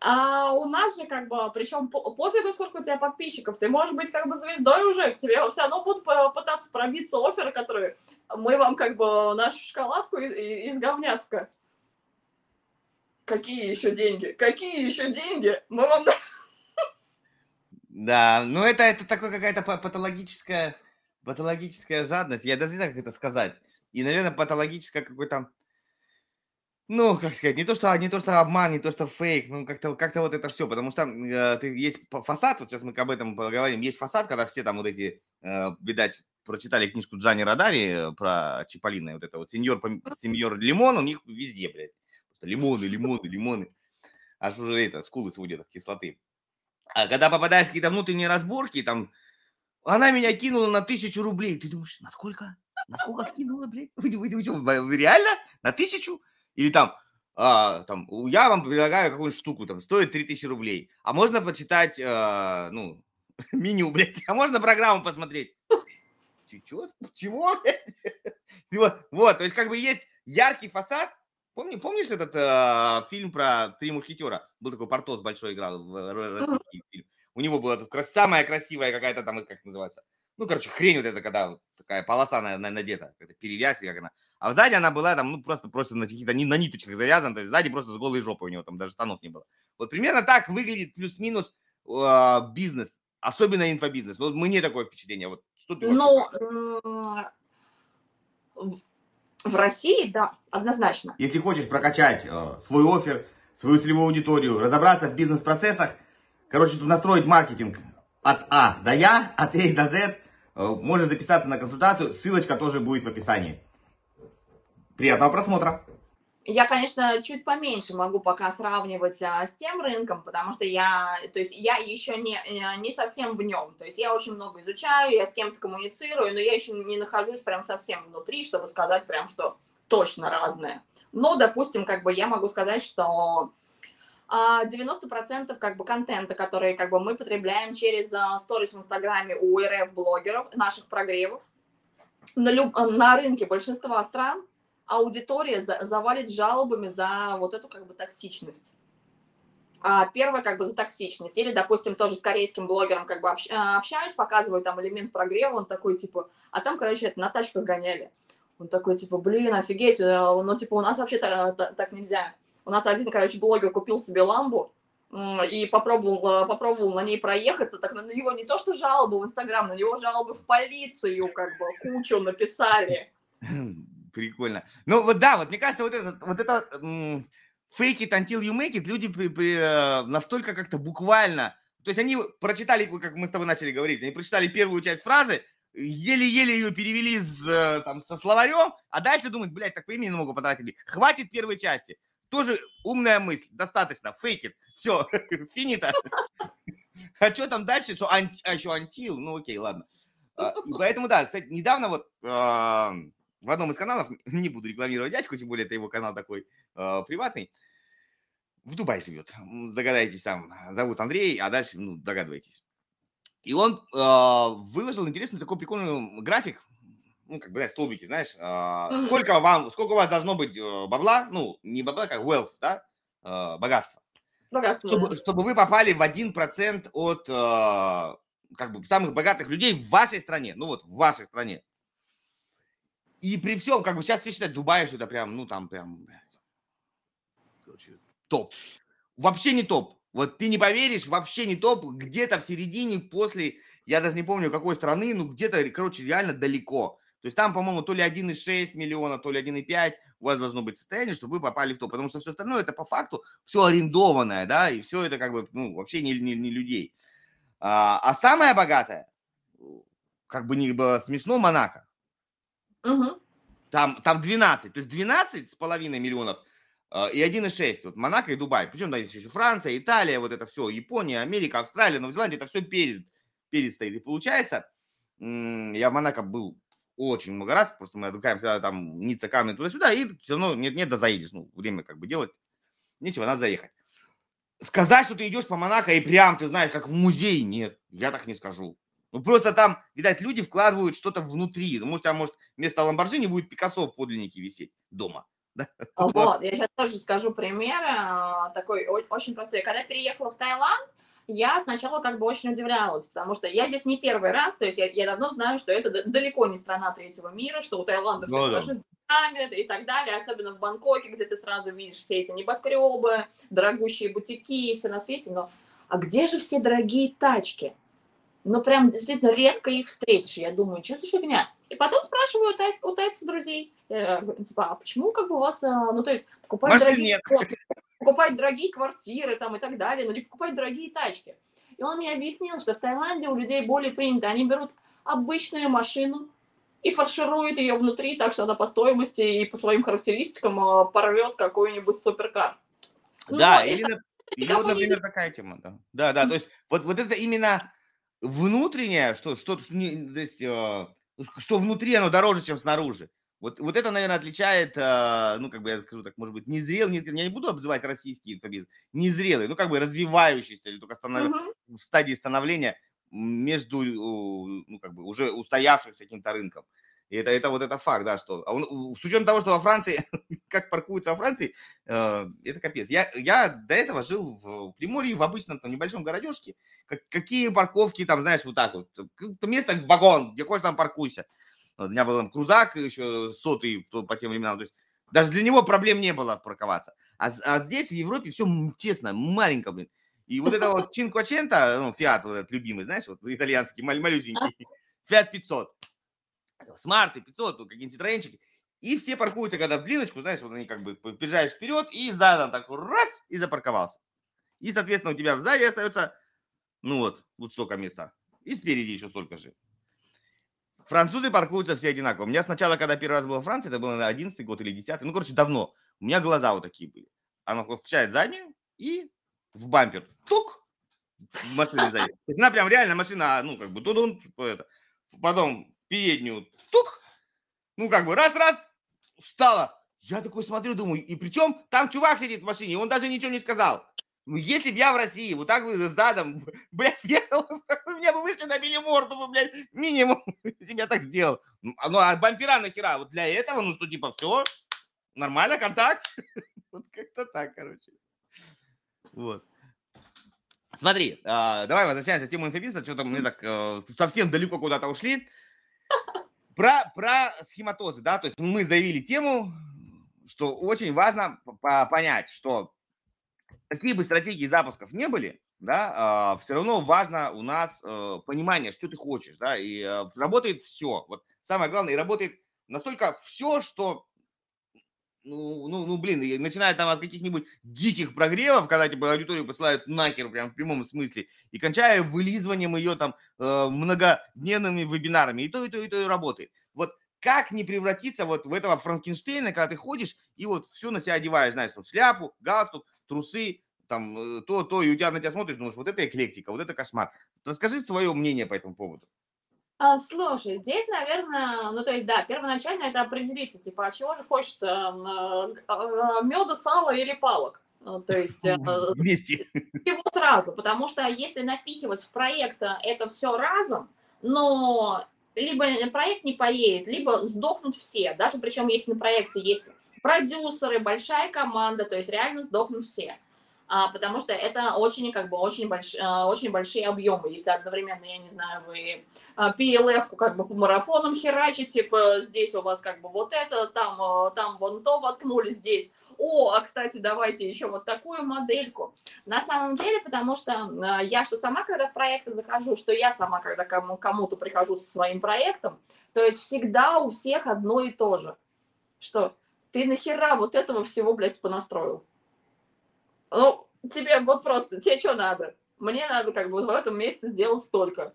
B: А у нас же как бы, причем по пофигу, сколько у тебя подписчиков, ты можешь быть как бы звездой уже, к тебе все равно будут пытаться пробиться оферы, которые мы вам как бы нашу шоколадку из, из говняцка. Какие еще деньги? Какие еще деньги? Мы вам...
A: Да, ну это, это такое какая-то патологическая, патологическая жадность. Я даже не знаю, как это сказать. И, наверное, патологическая какой-то ну, как сказать, не то, что, не то, что обман, не то, что фейк, ну, как-то как вот это все, потому что э, ты, есть фасад, вот сейчас мы об этом поговорим, есть фасад, когда все там вот эти, э, видать, прочитали книжку Джани Радари э, про Чиполлино, вот это вот сеньор, сеньор лимон, у них везде, блядь, просто лимоны, лимоны, лимоны, аж уже это, скулы сводят от кислоты. А когда попадаешь в какие-то внутренние разборки, там, она меня кинула на тысячу рублей, ты думаешь, насколько? Насколько кинула, блядь? Вы, вы, вы, вы, вы реально? На тысячу? Или там, а, там, я вам предлагаю какую-нибудь штуку, там, стоит 3000 рублей. А можно почитать, а, ну, *laughs* меню, блядь, а можно программу посмотреть? Чего? Чего? *laughs* Вот, то есть как бы есть яркий фасад. Помни, помнишь этот э, фильм про три мушкетера? Был такой Портос большой играл в российский фильм. У него была тут самая красивая какая-то там, как называется, ну, короче, хрень вот эта, когда вот такая полоса на, на, надета, это перевязь, как она. А сзади она была там, ну, просто, просто на каких-то на ниточках завязана, то есть сзади просто с голой жопой у него там даже штанов не было. Вот примерно так выглядит плюс-минус э, бизнес, особенно инфобизнес. Вот мне такое впечатление. Вот
B: что ты Ну, в России, да, однозначно.
A: Если хочешь прокачать э, свой офер, свою целевую аудиторию, разобраться в бизнес-процессах, короче, настроить маркетинг от А до Я, от А до З, э, можно записаться на консультацию, ссылочка тоже будет в описании. Приятного просмотра!
B: Я, конечно, чуть поменьше могу пока сравнивать а, с тем рынком, потому что я, то есть я еще не, э, не совсем в нем. То есть я очень много изучаю, я с кем-то коммуницирую, но я еще не нахожусь прям совсем внутри, чтобы сказать прям, что точно разное. Но, допустим, как бы я могу сказать, что 90% а, как бы контента, который как бы мы потребляем через а, сторис в Инстаграме у РФ-блогеров, наших прогревов, на, люб... на рынке большинства стран аудитория за, завалит жалобами за вот эту как бы токсичность. А первое как бы за токсичность. Или, допустим, тоже с корейским блогером как бы общ, а, общаюсь, показываю там элемент прогрева, он такой, типа, а там, короче, это на тачках гоняли. Он такой, типа, блин, офигеть, э, ну, типа, у нас вообще так, так нельзя. У нас один, короче, блогер купил себе ламбу, и попробовал, попробовал на ней проехаться, так на него не то что жалобы в Инстаграм, на него жалобы в полицию, как бы, кучу написали. *laughs*
A: Прикольно. Ну вот да, вот мне кажется, вот это, вот это fake it until you make it, люди при, при, э, настолько как-то буквально, то есть они прочитали, как мы с тобой начали говорить, они прочитали первую часть фразы, еле-еле ее перевели с, э, там, со словарем, а дальше думают, блядь, так времени много потратили. Хватит первой части. Тоже умная мысль, достаточно, it, все, финита. *laughs* А что там дальше, что анти, а еще антил, ну окей, ладно. А, и поэтому, да, кстати, недавно вот а, в одном из каналов, *laughs* не буду рекламировать дядьку, тем более это его канал такой э, приватный, в Дубае живет. Догадаетесь там, зовут Андрей, а дальше, ну, догадываетесь. И он э, выложил интересный такой прикольный график, ну, как бы, да, столбики, знаешь, э, сколько вам, сколько у вас должно быть э, бабла, ну, не бабла, как wealth, да, э, богатство. Богатство, чтобы, чтобы вы попали в 1% от, э, как бы, самых богатых людей в вашей стране, ну, вот, в вашей стране. И при всем, как бы сейчас все считают, Дубай, что это прям, ну там прям, короче, топ. Вообще не топ. Вот ты не поверишь, вообще не топ. Где-то в середине, после, я даже не помню какой страны, ну где-то, короче, реально далеко. То есть там, по-моему, то ли 1,6 миллиона, то ли 1,5 у вас должно быть состояние, чтобы вы попали в топ. Потому что все остальное это по факту все арендованное, да, и все это как бы, ну, вообще не, не, не людей. А, а самая богатая, как бы не было смешно, Монако. Угу. Там, там 12, то есть 12 с половиной миллионов э, и 1,6. Вот Монако и Дубай. Причем да, есть еще Франция, Италия, вот это все, Япония, Америка, Австралия, Новая Зеландия, это все перед, перед стоит. И получается, я в Монако был очень много раз, просто мы отдыхаем всегда там Ницца, Канны, туда-сюда, и все равно нет-нет, да заедешь. Ну, время как бы делать, нечего, надо заехать. Сказать, что ты идешь по Монако и прям, ты знаешь, как в музей, нет, я так не скажу. Ну, просто там, видать, люди вкладывают что-то внутри. Ну, может, там, может, вместо Ламборджини будет Пикассо в подлиннике висеть дома. *laughs*
B: А вот, я сейчас тоже скажу пример, а, такой очень простой. Когда переехала в Таиланд, я сначала как бы очень удивлялась, потому что я здесь не первый раз, то есть я, я давно знаю, что это далеко не страна третьего мира, что у Таиланда все ну, хорошо да. с деньгами и так далее, особенно в Бангкоке, где ты сразу видишь все эти небоскребы, дорогущие бутики и все на свете, но а где же все дорогие тачки? Но прям действительно редко их встретишь. Я думаю, что за фигня? И потом спрашиваю у, тайц, у тайцев друзей, э, типа, а почему как бы у вас, э, ну то есть покупать дорогие, покупать дорогие квартиры там и так далее, ну или покупать дорогие тачки. И он мне объяснил, что в Таиланде у людей более принято, они берут обычную машину и фаршируют ее внутри так, что она по стоимости и по своим характеристикам э, порвет какой-нибудь суперкар.
A: Да, ну, или, это, или вот, например, такая тема. Да, да, да то есть вот, вот это именно внутреннее, что, что, то есть, э, что внутри оно дороже, чем снаружи. Вот, вот это, наверное, отличает, э, ну, как бы я скажу так, может быть, незрелый, не, я не буду обзывать российский инфобиз, незрелый, ну, как бы развивающийся или только станов... uh-huh. в стадии становления между, ну, как бы уже устоявшимся каким-то рынком. И это, это вот это факт, да, что а он, с учетом того, что во Франции, *laughs* как паркуются во Франции, э, это капец. Я, я до этого жил в Приморье, в обычном там небольшом городежке. Как, какие парковки там, знаешь, вот так вот. Место, вагон, где хочешь там паркуйся. У меня был там крузак еще сотый по тем временам. То есть даже для него проблем не было парковаться. А, а здесь, в Европе, все тесно, маленько, блин. И вот это вот *laughs* Чинквачента, ну, Фиат вот этот любимый, знаешь, вот итальянский, малюсенький, Фиат 500 смарты, 500, какие-нибудь ситроенчики. И все паркуются, когда в длиночку, знаешь, вот они как бы побежаешь вперед и задом так раз и запарковался. И, соответственно, у тебя сзади остается, ну вот, вот столько места. И спереди еще столько же. Французы паркуются все одинаково. У меня сначала, когда первый раз был во Франции, это было на 11 год или 10 ну, короче, давно. У меня глаза вот такие были. Она включает заднюю и в бампер. Тук! Машина сзади. Она прям реально машина, ну, как бы, тудун, это. Потом переднюю, тук, ну, как бы раз-раз, встала. Я такой смотрю, думаю, и причем там чувак сидит в машине, он даже ничего не сказал. Ну, если бы я в России вот так бы задом, *laughs* блядь, ехал, *laughs* у меня бы вышли, набили морду, бы, блядь, минимум, если бы я так сделал. Ну, а, ну, а бампера нахера? Вот для этого, ну, что, типа, все, нормально, контакт. *laughs* Вот как-то так, короче. Вот. Смотри, а, давай возвращаемся к тему инфобизнеса, что-то мы так э, совсем далеко куда-то ушли. Про, про схематозы, да, то есть мы заявили тему, что очень важно понять, что какие бы стратегии запусков не были, да, э, все равно важно у нас э, понимание, что ты хочешь, да, и э, работает все. Вот самое главное, и работает настолько все, что ну, ну, ну, блин, начиная там от каких-нибудь диких прогревов, когда типа аудиторию посылают нахер прям в прямом смысле, и кончая вылизыванием ее там э, многодневными вебинарами, и то, и то, и то и работает. Вот как не превратиться вот в этого Франкенштейна, когда ты ходишь и вот все на себя одеваешь, знаешь, вот шляпу, галстук, трусы, там э, то, то, и у тебя на тебя смотришь, думаешь, вот это эклектика, вот это кошмар. Расскажи свое мнение по этому поводу.
B: А, слушай, здесь, наверное, ну то есть, да, первоначально это определиться, типа, а чего же хочется, а, а, меда, сала или палок? Ну, то есть э,
A: вместе. *laughs*
B: Его сразу, потому что если напихивать в проект это все разом, но либо проект не поедет, либо сдохнут все. Даже причем если на проекте есть продюсеры, большая команда, то есть реально сдохнут все потому что это очень, как бы, очень, больш, а, очень большие объемы. Если одновременно, я не знаю, вы а, PLF-ку как бы по марафонам херачите, типа, здесь у вас как бы вот это, там, а, там вон то воткнули, здесь о, а, кстати, давайте еще вот такую модельку. На самом деле, потому что я что сама, когда в проекты захожу, что я сама, когда кому- кому-то прихожу со своим проектом, то есть всегда у всех одно и то же, что ты нахера вот этого всего, блядь, понастроил? Ну, тебе вот просто, тебе что надо? Мне надо как бы в этом месяце сделать столько.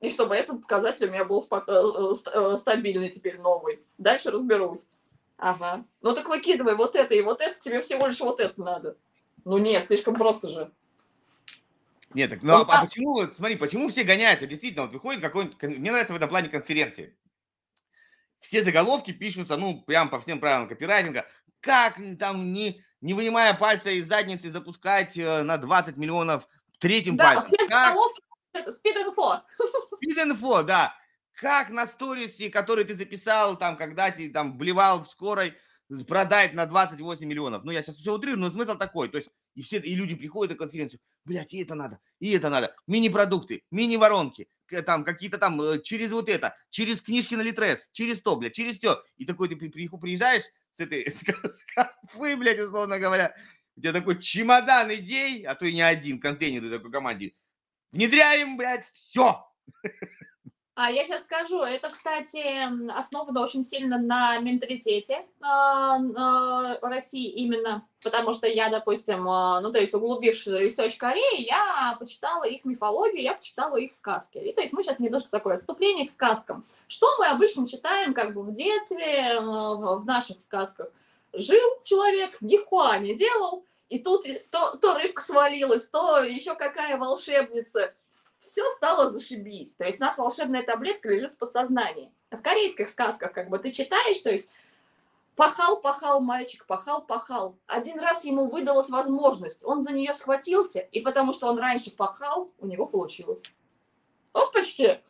B: И чтобы этот показатель у меня был спок... Э, э, стабильный теперь новый. Дальше разберусь. Ага. Ну так выкидывай вот это и вот это, тебе всего лишь вот это надо. Ну не, слишком просто же.
A: Нет, так, ну, а, а почему, смотри, почему все гоняются? Действительно, вот выходит какой-нибудь, мне нравится в этом плане конференции. Все заголовки пишутся, ну, прям по всем правилам копирайтинга. Как там не не вынимая пальца из задницы, запускать э, на 20 миллионов третьим да, пальцем.
B: все заголовки, спид-инфо.
A: Спид-инфо, *laughs* да. Как на сторисе, который ты записал, там, когда ты там блевал в скорой, продать на 28 миллионов. Ну, я сейчас все утрирую, но смысл такой. То есть, и все, и люди приходят на конференцию, блядь, и это надо, и это надо. Мини-продукты, мини-воронки, там какие-то там, э, через вот это, через книжки на Литрес, через то, блядь, через все. И такой ты приезжаешь, с этой *laughs* скафы, блядь, условно говоря, у тебя такой чемодан идей, а то и не один контейнер такой команде. Внедряем, блядь, все.
B: А я сейчас скажу, это, кстати, основано очень сильно на менталитете э, России именно, потому что я, допустим, э, ну, то есть углубившись в research Кореи, я почитала их мифологию, я почитала их сказки. И то есть мы сейчас немножко такое отступление к сказкам. Что мы обычно читаем как бы в детстве, в наших сказках? Жил человек, нихуя не делал, и тут то, то рыбка свалилась, то еще какая волшебница – все стало зашибись. То есть у нас волшебная таблетка лежит в подсознании. В корейских сказках как бы ты читаешь, то есть пахал, пахал мальчик, пахал, пахал. Один раз ему выдалась возможность, он за нее схватился, и потому что он раньше пахал, у него получилось. Опачки!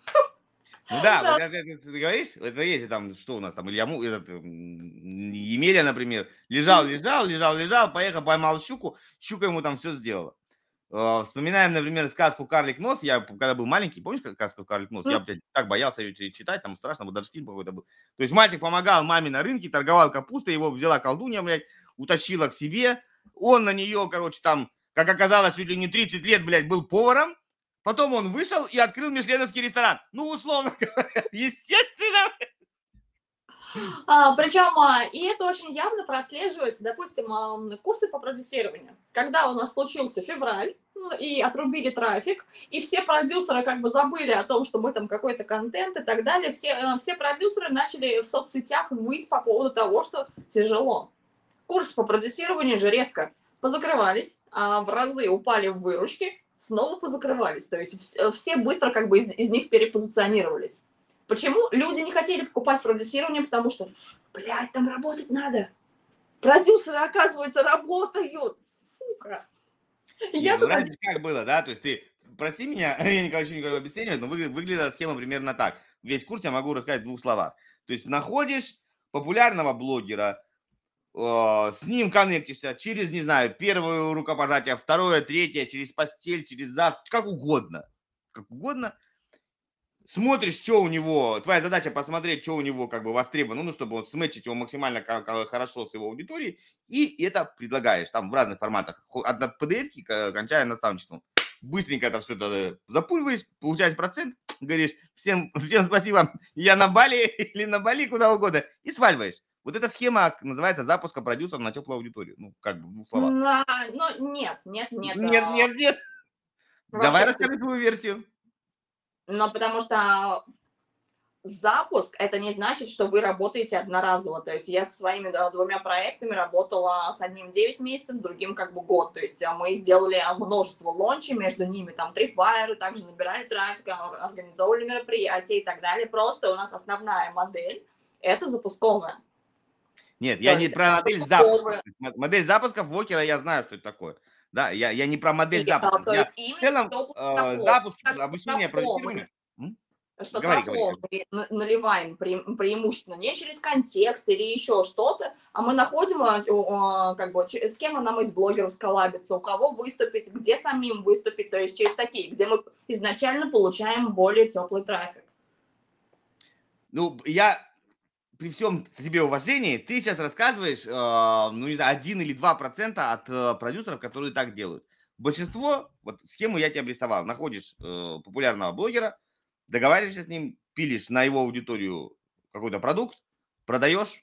A: Ну да, да. Вот это, это, ты говоришь, это есть там, что у нас там, Илья этот, Емеля, например, лежал, лежал, лежал, лежал, поехал, поймал щуку, щука ему там все сделала. А, вспоминаем, например, сказку «Карлик нос». Я, когда был маленький, помнишь сказку «Карлик нос»? Я, блядь, так боялся ее читать, там страшно, вот даже фильм какой-то был. То есть мальчик помогал маме на рынке, торговал капустой, его взяла колдунья, блядь, утащила к себе. Он на нее, короче, там, как оказалось, чуть ли не 30 лет, блядь, был поваром. Потом он вышел и открыл мишленовский ресторан. Ну, условно *laughs* говоря, естественно,
B: а, причем, а, и это очень явно прослеживается, допустим, а, курсы по продюсированию. Когда у нас случился февраль, и отрубили трафик, и все продюсеры как бы забыли о том, что мы там какой-то контент и так далее, все, э, все продюсеры начали в соцсетях выть по поводу того, что тяжело. Курсы по продюсированию же резко позакрывались, а в разы упали в выручки, снова позакрывались. То есть все быстро как бы из, из них перепозиционировались. Почему люди не хотели покупать продюсирование? Потому что, блядь, там работать надо. Продюсеры, оказывается, работают. Сука.
A: Я ну, раньше как было, да? То есть ты, прости меня, *laughs* я не хочу никакого объяснения, но вы, выглядела схема примерно так. Весь курс я могу рассказать в двух словах. То есть находишь популярного блогера, э, с ним коннектишься через, не знаю, первое рукопожатие, второе, третье, через постель, через завтра, как угодно. Как угодно смотришь, что у него, твоя задача посмотреть, что у него как бы востребовано, ну, чтобы он сметчить его максимально хорошо с его аудиторией, и это предлагаешь там в разных форматах, от, PDF, кончая наставничеством. Быстренько это все это запуливаешь, получаешь процент, говоришь, всем, всем спасибо, я на Бали *laughs* или на Бали, куда угодно, и сваливаешь. Вот эта схема называется запуска продюсера на теплую аудиторию. Ну, как бы в двух словах.
B: На, ну, нет, нет, нет.
A: Нет, нет, нет. Давай расскажи твою версию.
B: Но потому что запуск, это не значит, что вы работаете одноразово. То есть я со своими да, двумя проектами работала с одним 9 месяцев, с другим как бы год. То есть а, мы сделали множество лончей между ними, там трипвайеры, также набирали трафик, организовывали мероприятия и так далее. Просто у нас основная модель – это запусковая.
A: Нет, То я не про модель запуска. Модель запусков Вокера я знаю, что это такое. Да, я, я не про модель запуска. Я в целом э, запуск, обучение, проектирование.
B: Что говори, трафлог говори. мы наливаем пре преимущественно не через контекст или еще что-то, а мы находим, э, как бы, с кем нам из блогеров сколабиться, у кого выступить, где самим выступить, то есть через такие, где мы изначально получаем более теплый трафик.
A: Ну, я при всем тебе уважении, ты сейчас рассказываешь, э, ну, не знаю, один или два процента от э, продюсеров, которые так делают. Большинство, вот схему я тебе обрисовал, находишь э, популярного блогера, договариваешься с ним, пилишь на его аудиторию какой-то продукт, продаешь,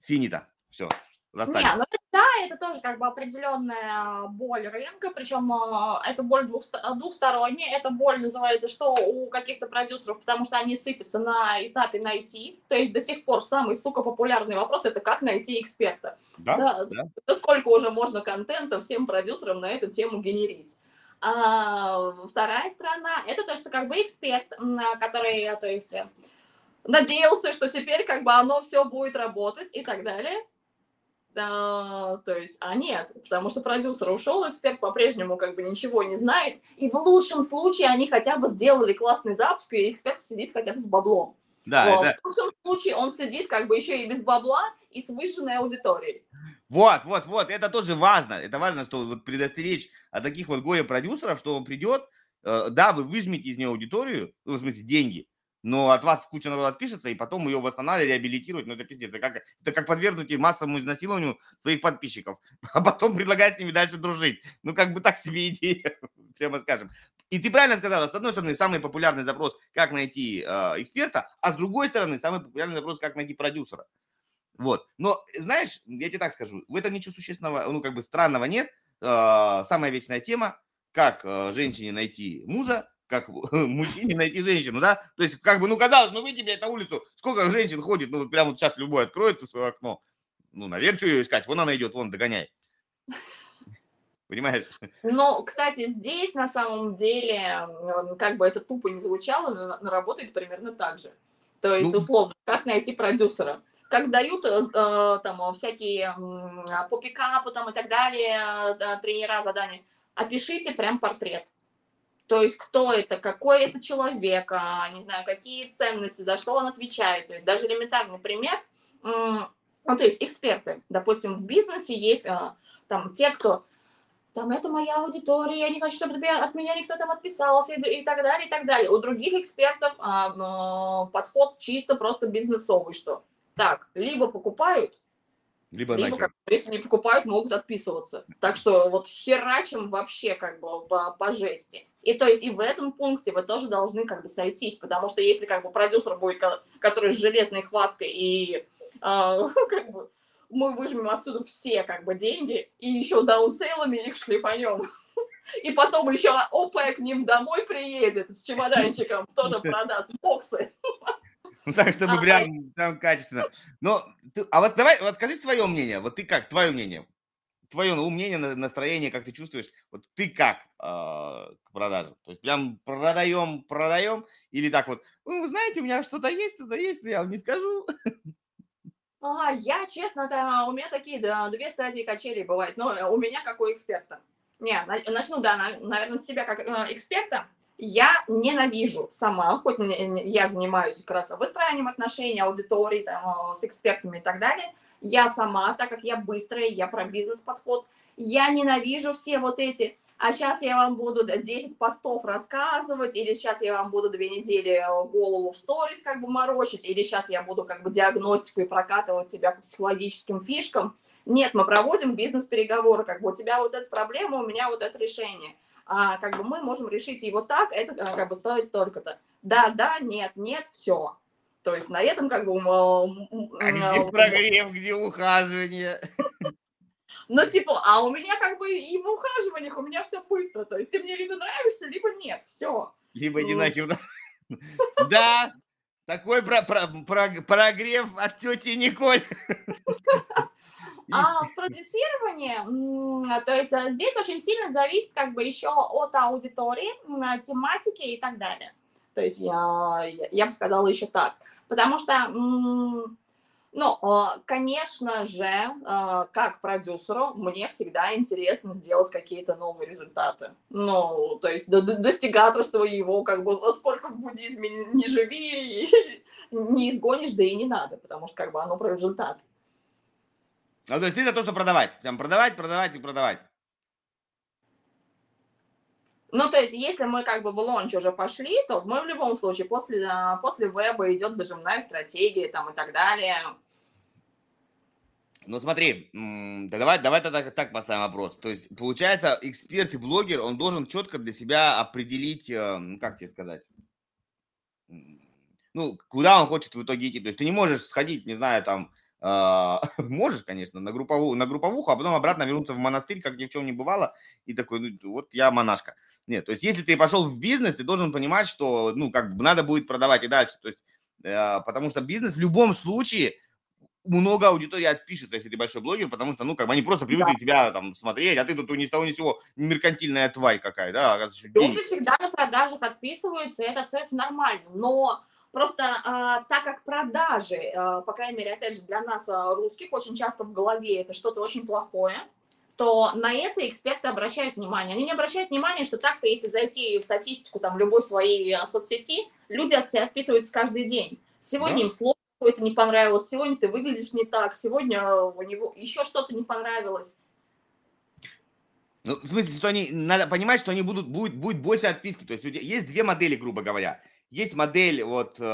A: финита, все,
B: не, ну да, это тоже как бы определенная боль рынка, причем а, это боль двух, двухсторонняя, это боль называется, что у каких-то продюсеров, потому что они сыпятся на этапе найти, то есть до сих пор самый, сука, популярный вопрос, это как найти эксперта. Да, да. да. Сколько уже можно контента всем продюсерам на эту тему генерить. А вторая сторона, это то, что как бы эксперт, который, то есть надеялся, что теперь как бы оно все будет работать и так далее. А, то есть, а нет, потому что продюсер ушел, эксперт по-прежнему как бы ничего не знает, и в лучшем случае они хотя бы сделали классный запуск, и эксперт сидит хотя бы с баблом. Да, вот. да. В лучшем случае он сидит как бы еще и без бабла, и с вышенной аудиторией.
A: Вот, вот, вот, это тоже важно. Это важно, что вот предостеречь от таких вот гоя-продюсеров, что он придет, э, да, вы выжмете из него аудиторию, ну, в смысле, деньги, но от вас куча народа отпишется, и потом ее восстанавливать, реабилитировать, ну это пиздец. Это как, это как подвергнуть массовому изнасилованию своих подписчиков, *laughs* а потом предлагать с ними дальше дружить. Ну как бы так себе идея, *laughs* прямо скажем. И ты правильно сказала, с одной стороны, самый популярный запрос, как найти э, эксперта, а с другой стороны, самый популярный запрос, как найти продюсера. Вот. Но, знаешь, я тебе так скажу, в этом ничего существенного, ну, как бы странного нет. Э, самая вечная тема, как э, женщине найти мужа, как *laughs* мужчине найти женщину, да? То есть, как бы, ну, казалось, ну, выйди, блядь, на улицу, сколько женщин ходит, ну, вот прямо вот сейчас любой откроет свое окно, ну, наверное, что ее искать, вон она идет, вон, догоняй. *laughs* Понимаешь?
B: Но, кстати, здесь на самом деле, как бы это тупо не звучало, но работает примерно так же. То есть, ну, условно, как найти продюсера? Как дают э, э там всякие э, по пикапу там и так далее, э, тренера задания, опишите прям портрет то есть кто это, какой это человек, а, не знаю, какие ценности, за что он отвечает. То есть даже элементарный пример, ну, то есть эксперты, допустим, в бизнесе есть а, там те, кто там это моя аудитория, я не хочу, чтобы от меня никто там отписался и, и так далее, и так далее. У других экспертов а, подход чисто просто бизнесовый, что так, либо покупают, либо, Либо как, если не покупают, могут отписываться. Так что вот херачим вообще как бы по, по жести. И то есть и в этом пункте вы тоже должны как бы сойтись, потому что если как бы продюсер будет, который с железной хваткой и э, *laughs* как бы мы выжмем отсюда все как бы деньги и еще даунсейлами их шлифанем. И потом еще ОП к ним домой приедет с чемоданчиком, тоже продаст боксы. *laughs*
A: Ну, так, чтобы прям, прям качественно. Но, ты, а вот давай, вот скажи свое мнение. Вот ты как, твое мнение? Твое ну, мнение, настроение, как ты чувствуешь? Вот ты как э, к продаже? То есть прям продаем, продаем? Или так вот, ну, вы знаете, у меня что-то есть, что-то есть, но я вам не скажу.
B: Ага, я, честно, да, у меня такие да, две стадии качелей бывают. Но у меня как у эксперта. Не, начну, да, наверное, с себя как э, эксперта. Я ненавижу сама, хоть я занимаюсь как раз выстраиванием отношений, аудитории там, с экспертами и так далее, я сама, так как я быстрая, я про бизнес-подход, я ненавижу все вот эти, а сейчас я вам буду 10 постов рассказывать, или сейчас я вам буду две недели голову в сторис как бы морочить, или сейчас я буду как бы диагностику и прокатывать тебя по психологическим фишкам. Нет, мы проводим бизнес-переговоры, как бы у тебя вот эта проблема, у меня вот это решение а, как бы мы можем решить его так, это а, как бы стоит столько-то. Да, да, нет, нет, все. То есть на этом как бы...
A: А где прогрев, где ухаживание? *laughs*
B: Ну, типа, а у меня как бы и в ухаживаниях у меня все быстро. То есть ты мне либо нравишься, либо нет, все.
A: Либо иди нахер. Да, *laughs* такой прогрев от тети Николь. *laughs*
B: А в продюсировании, то есть здесь очень сильно зависит как бы еще от аудитории, тематики и так далее. То есть я, я бы сказала еще так. Потому что, ну, а, конечно же, а, как продюсеру, мне всегда интересно сделать какие-то новые результаты. Ну, то есть достигаторство его, как бы, сколько в буддизме не живи, не изгонишь, да и не надо, потому что как бы оно про результат.
A: Ну, то есть ты за то, что продавать. Прям продавать, продавать и продавать.
B: Ну, то есть, если мы как бы в лонч уже пошли, то мы в любом случае после, а, после веба идет дожимная стратегия там и так далее.
A: Ну, смотри, да давай, давай тогда так поставим вопрос. То есть, получается, эксперт и блогер, он должен четко для себя определить, э, ну, как тебе сказать, ну, куда он хочет в итоге идти. То есть, ты не можешь сходить, не знаю, там, а, *laughs* можешь, конечно, на, групповую, на групповуху, а потом обратно вернуться в монастырь, как ни в чем не бывало, и такой, ну, вот я монашка. Нет, то есть если ты пошел в бизнес, ты должен понимать, что, ну, как бы надо будет продавать и дальше, то есть, э, потому что бизнес в любом случае много аудитории отпишется, если ты большой блогер, потому что, ну, как бы они просто привыкли да. тебя там смотреть, а ты тут ни с того ни с сего меркантильная тварь какая, да?
B: Люди всегда на продажах отписываются, и это абсолютно нормально, но Просто а, так как продажи, а, по крайней мере, опять же, для нас, а, русских, очень часто в голове это что-то очень плохое, то на это эксперты обращают внимание. Они не обращают внимания, что так-то, если зайти в статистику там любой своей соцсети, люди от тебя отписываются каждый день. Сегодня да. им слово какое-то не понравилось, сегодня ты выглядишь не так, сегодня у него еще что-то не понравилось.
A: Ну, в смысле, что они, надо понимать, что они будут, будет, будет больше отписки. То есть есть две модели, грубо говоря есть модель вот э,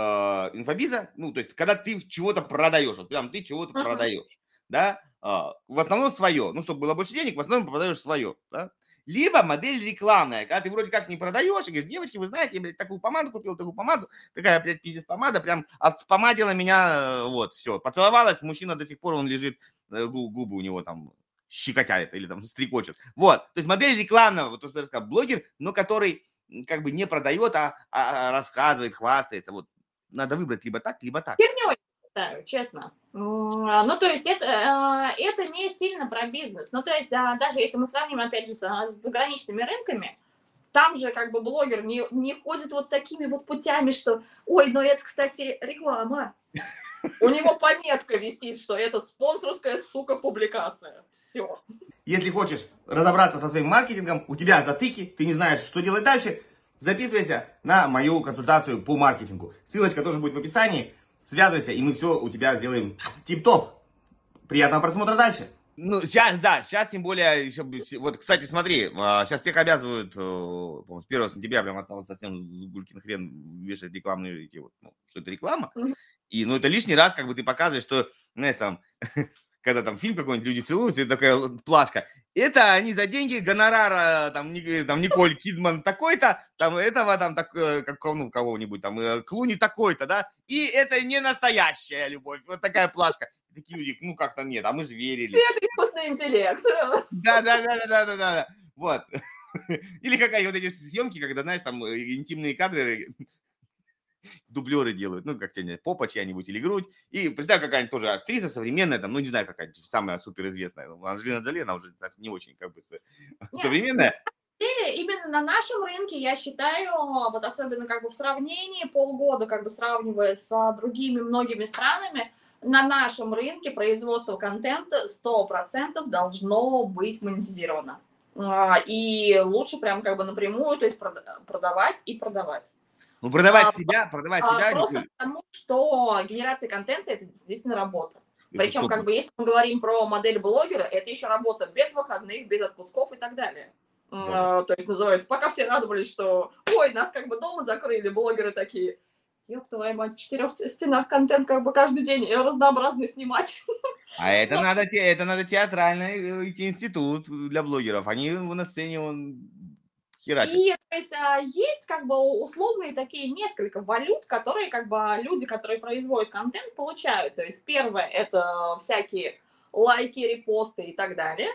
A: инфобиза, ну, то есть, когда ты чего-то продаешь, вот прям ты чего-то uh-huh. продаешь, да, э, в основном свое, ну, чтобы было больше денег, в основном продаешь свое, да, либо модель рекламная, когда ты вроде как не продаешь, и говоришь, девочки, вы знаете, я, блядь, такую помаду купил, такую помаду, такая, блядь, пиздец помада, прям помадила меня, э, вот, все, поцеловалась, мужчина до сих пор, он лежит, э, губы у него там щекотяет или там стрекочет. Вот, то есть модель рекламного, вот то, что я сказал, блогер, но который как бы не продает, а, а, а рассказывает, хвастается. Вот надо выбрать либо так, либо так.
B: Херней считаю, честно. Ну, то есть это, а, это не сильно про бизнес. Ну, то есть даже если мы сравним, опять же, с заграничными рынками, там же как бы блогер не, не ходит вот такими вот путями, что, ой, ну это, кстати, реклама. У него пометка висит, что это спонсорская, сука, публикация. Все.
A: Если хочешь разобраться со своим маркетингом, у тебя затыки, ты не знаешь, что делать дальше, записывайся на мою консультацию по маркетингу. Ссылочка тоже будет в описании. Связывайся, и мы все у тебя сделаем тип-топ. Приятного просмотра дальше. Ну, сейчас, да, сейчас тем более еще... Вот, кстати, смотри, сейчас а, всех обязывают, с 1 сентября прям осталось совсем гулькин хрен вешать рекламные эти вот, ну, что это реклама. И, ну, это лишний раз, как бы ты показываешь, что, знаешь, там, *laughs* когда там фильм какой-нибудь, люди целуются, и такая плашка. Это они за деньги гонорара, там, там Николь Кидман такой-то, там этого, там, так, э, как, ну, кого-нибудь, там, э, Клуни такой-то, да, и это не настоящая любовь, вот такая плашка. Такие люди, ну, как-то нет, а мы же верили.
B: Это искусственный интеллект.
A: Да, да, да, да, да, да, вот. *laughs* Или какая вот эти съемки, когда, знаешь, там э, интимные кадры дублеры делают, ну, как тебе, попа чья-нибудь или грудь. И представь, какая-нибудь тоже актриса современная, там, ну, не знаю, какая-нибудь самая суперизвестная. Ну, Анжелина Джоли, она уже не очень, как бы, *laughs* современная.
B: Именно на нашем рынке, я считаю, вот особенно как бы в сравнении, полгода как бы сравнивая с другими многими странами, на нашем рынке производство контента 100% должно быть монетизировано. А, и лучше прям как бы напрямую, то есть продавать и продавать.
A: Ну, продавать а, себя, продавать а, себя.
B: Просто потому, что генерация контента – это действительно работа. Причем, как бы, если мы говорим про модель блогера, это еще работа без выходных, без отпусков и так далее. Да. то есть называется, пока все радовались, что ой, нас как бы дома закрыли, блогеры такие, ёб твою мать, в четырех стенах контент как бы каждый день разнообразный снимать.
A: А *laughs* это Но... надо, это надо театральный э, идти институт для блогеров. Они на сцене он
B: херачат. И то есть, а, есть как бы условные такие несколько валют, которые как бы люди, которые производят контент, получают. То есть первое это всякие лайки, репосты и так далее.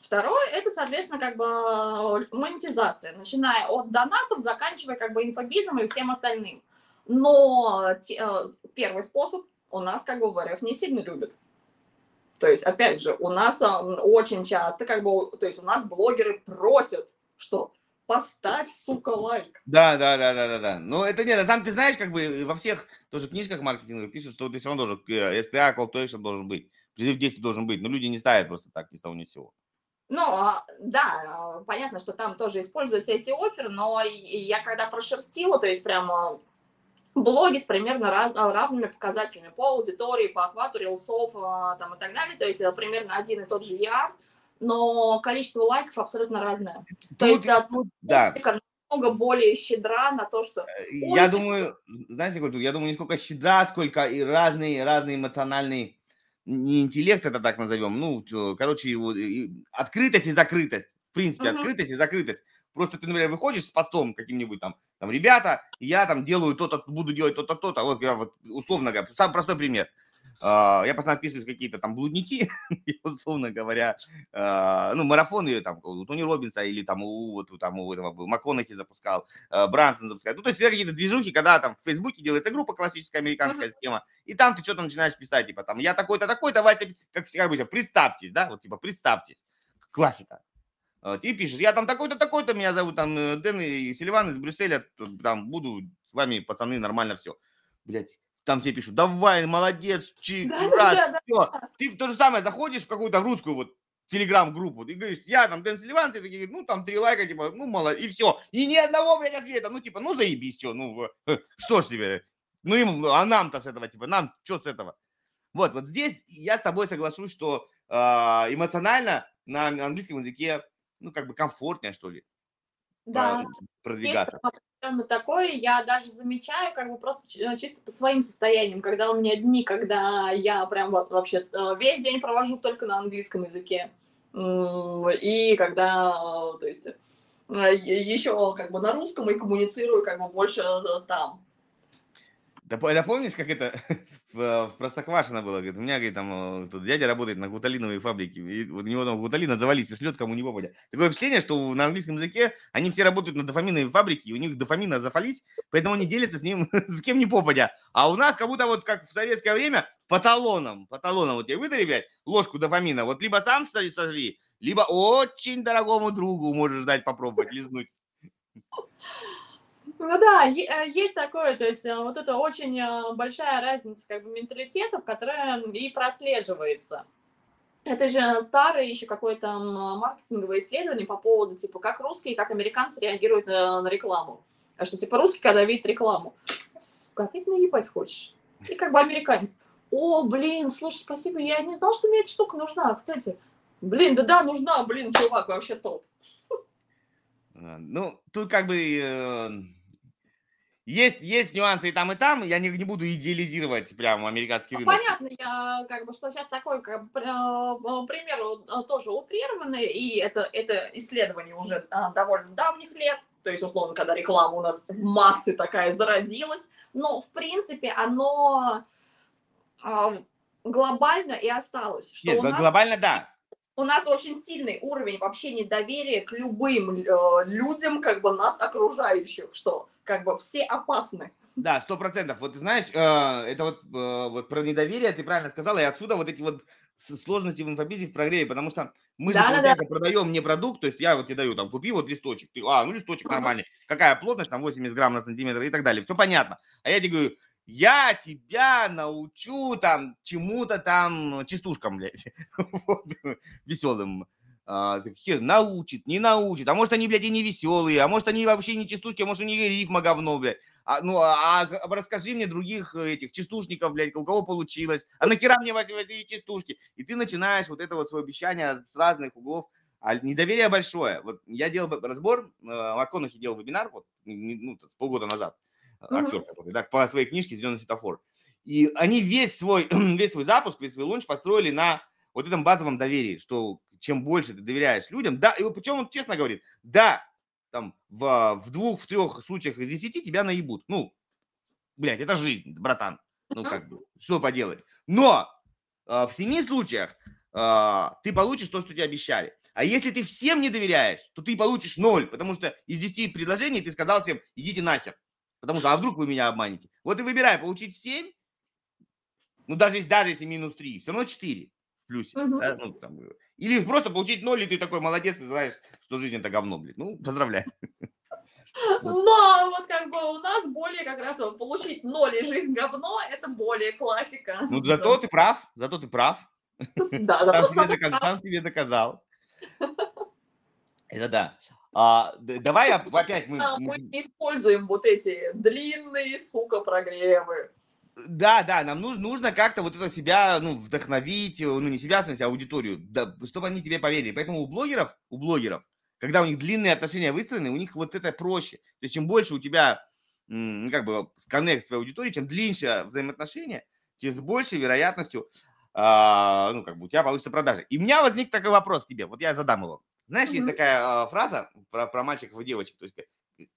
B: Второе, это, соответственно, как бы э, монетизация, начиная от донатов, заканчивая как бы инфобизом и всем остальным. Но те, э, первый способ у нас как бы в РФ не сильно любят. То есть, опять же, у нас очень часто, как бы, то есть у нас блогеры просят, что поставь, сука, лайк.
A: Да, да, да, да, да, да. Ну, это нет, на самом ты знаешь, как бы во всех тоже книжках маркетинговых пишут, что ты все равно должен, STA, call to action должен быть, призыв действий должен быть, но люди не ставят просто так ни с того ни с сего.
B: Ну, а, да, а, понятно, что там тоже используются эти оферы, но я когда прошерстила, то есть прямо блоги с примерно раз, а, равными показателями по аудитории, по охвату рилсов там, и так далее, то есть э, примерно один и тот же ER, но количество лайков абсолютно разное. Тут, то есть тут, да. намного более щедра на то, что... Э,
A: я думаю, знаете, я думаю, не сколько щедра, сколько и разные, разные эмоциональные не интеллект это так назовем, ну, короче, его, открытость и закрытость. В принципе, uh-huh. открытость и закрытость. Просто ты, например, выходишь с постом каким-нибудь там, там, ребята, я там делаю то-то, буду делать то-то, то-то. Вот, вот условно говоря, самый простой пример. Uh, я постоянно вписываюсь какие-то там блудники, *laughs* условно говоря, uh, ну, марафоны там у Тони Робинса или там у, вот, там, у этого был, МакКонахи запускал, uh, Брансон запускал. Ну, то есть всегда какие-то движухи, когда там в Фейсбуке делается группа, классическая американская схема, и там ты что-то начинаешь писать, типа там, я такой-то, такой-то, Вася, как, бы, представьтесь, да, вот типа представьтесь, классика. И пишешь, я там такой-то, такой-то, меня зовут там э, Дэн и Селиван из Брюсселя, там буду с вами, пацаны, нормально все. Блять, там тебе пишут, давай, молодец, чик, да, брат, да, да, все. Да. Ты то же самое заходишь в какую-то русскую вот телеграм-группу, ты говоришь, я там Дэн Селиван, ты такие, ну, там три лайка, типа, ну, мало, и все. И ни одного, блядь, ответа, ну, типа, ну, заебись, что, ну, что ж тебе, ну, им, а нам-то с этого, типа, нам, что с этого? Вот, вот здесь я с тобой соглашусь, что э, эмоционально на английском языке ну, как бы комфортнее, что ли,
B: да.
A: продвигаться.
B: Есть такое, я даже замечаю, как бы просто э, чисто по своим состояниям, когда у меня дни, когда я прям вообще э, весь день провожу только на английском языке, и когда, то есть, э, еще как бы на русском и коммуницирую как бы больше там.
A: Да, да помнишь, как это *laughs* в, в Простоквашино было? Говорит, у меня, говорит, там тут дядя работает на гуталиновой фабрике. И вот у него там гуталина завались и шлет кому не попадя. Такое впечатление, что на английском языке они все работают на дофаминовой фабрике, и у них дофамина зафались, поэтому они делятся с ним *laughs* с кем не попадя. А у нас как будто вот как в советское время по талонам, по талонам вот тебе выдали, блядь, ложку дофамина, вот либо сам сожри, либо очень дорогому другу можешь дать попробовать лизнуть.
B: Ну да, э, есть такое, то есть э, вот это очень э, большая разница как бы менталитетов, которая и прослеживается. Это же старое еще какое-то маркетинговое исследование по поводу, типа, как русские, как американцы реагируют на, на рекламу. А что, типа, русский, когда видит рекламу, сука, ты наебать хочешь. И как бы американец, о, блин, слушай, спасибо, я не знал, что мне эта штука нужна, кстати. Блин, да-да, нужна, блин, чувак, вообще топ.
A: Ну, тут как бы есть, есть нюансы и там, и там. Я не, не буду идеализировать прям американский
B: рынок. Понятно, я как бы, что сейчас такой, как э, пример э, тоже утрированный, и это, это исследование уже а, довольно давних лет, то есть, условно, когда реклама у нас в массы такая зародилась, но, в принципе, оно а, глобально и осталось.
A: Что Нет, нас... глобально да.
B: У нас очень сильный уровень вообще недоверия к любым э, людям, как бы нас окружающих, что как бы все опасны.
A: Да, сто процентов. Вот знаешь, э, это вот, э, вот про недоверие ты правильно сказала, и отсюда вот эти вот сложности в инфобизе в прогреве, потому что мы да, же, да, да. продаем не продукт, то есть я вот тебе даю, там, купи вот листочек, ты, а, ну листочек нормальный, какая плотность, там 80 грамм на сантиметр и так далее, все понятно. А я тебе говорю, я тебя научу там чему-то там частушкам, блядь, *laughs* вот, веселым. а, хер, научит, не научит, а может они, блядь, и не веселые, а может они вообще не частушки, а может у них рифма говно, блядь. А, ну, а, а расскажи мне других этих частушников, блядь, у кого получилось, а нахера мне эти частушки? И ты начинаешь вот это вот свое обещание с разных углов, а недоверие большое. Вот я делал разбор, э, МакКонахи делал вебинар вот, ну, полгода назад. Актер, который, да, по своей книжке «Зеленый светофор». И они весь свой, *clears throat* весь свой запуск, весь свой лунч построили на вот этом базовом доверии, что чем больше ты доверяешь людям, да, и причем он честно говорит, да, там в, в двух, в трех случаях из десяти тебя наебут. Ну, блядь, это жизнь, братан. Ну, как бы, что поделать. Но э, в семи случаях э, ты получишь то, что тебе обещали. А если ты всем не доверяешь, то ты получишь ноль, потому что из десяти предложений ты сказал всем, идите нахер. Потому что, а вдруг вы меня обманете? Вот и выбирай, получить семь, ну, даже, даже если минус три, все равно четыре плюсе. Угу. Да? Ну, там, или просто получить ноль, и ты такой молодец, и знаешь, что жизнь это говно, блин. Ну, поздравляю. *laughs*
B: Но вот как бы у нас более как раз получить ноль и жизнь говно, это более классика.
A: Ну, *laughs* зато ты прав, зато ты прав. Да, *laughs* зато сам, себе доказал, сам себе доказал. Это да. А, давай опять
B: мы... Мы используем вот эти длинные, сука, прогревы.
A: Да, да, нам нужно, нужно как-то вот это себя, ну, вдохновить, э, ну, не себя, в смысле, а аудиторию, да, чтобы они тебе поверили. Поэтому у блогеров, у блогеров, когда у них длинные отношения выстроены, у них вот это проще. То есть, чем больше у тебя, ну, как бы, коннект твоей аудитории, чем длиннее взаимоотношения, тем с большей вероятностью, а, ну, как бы, у тебя получится продажа. И у меня возник такой вопрос к тебе, вот я задам его. Знаешь, mm-hmm. есть такая а, фраза про, про мальчиков и девочек, то есть,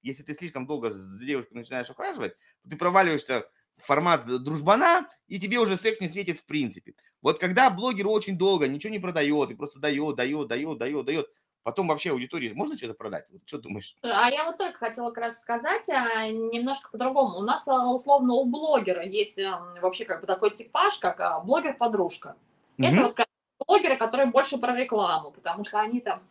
A: если ты слишком долго с девушкой начинаешь ухаживать, то ты проваливаешься формат дружбана, и тебе уже секс не светит в принципе. Вот когда блогер очень долго ничего не продает, и просто дает, дает, дает, дает, дает, потом вообще аудитории можно что-то продать? Вот что думаешь?
B: А я вот только хотела как раз сказать а, немножко по-другому. У нас а, условно у блогера есть а, вообще как бы такой типаж, как блогер-подружка. Mm-hmm. Это вот блогеры, которые больше про рекламу, потому что они там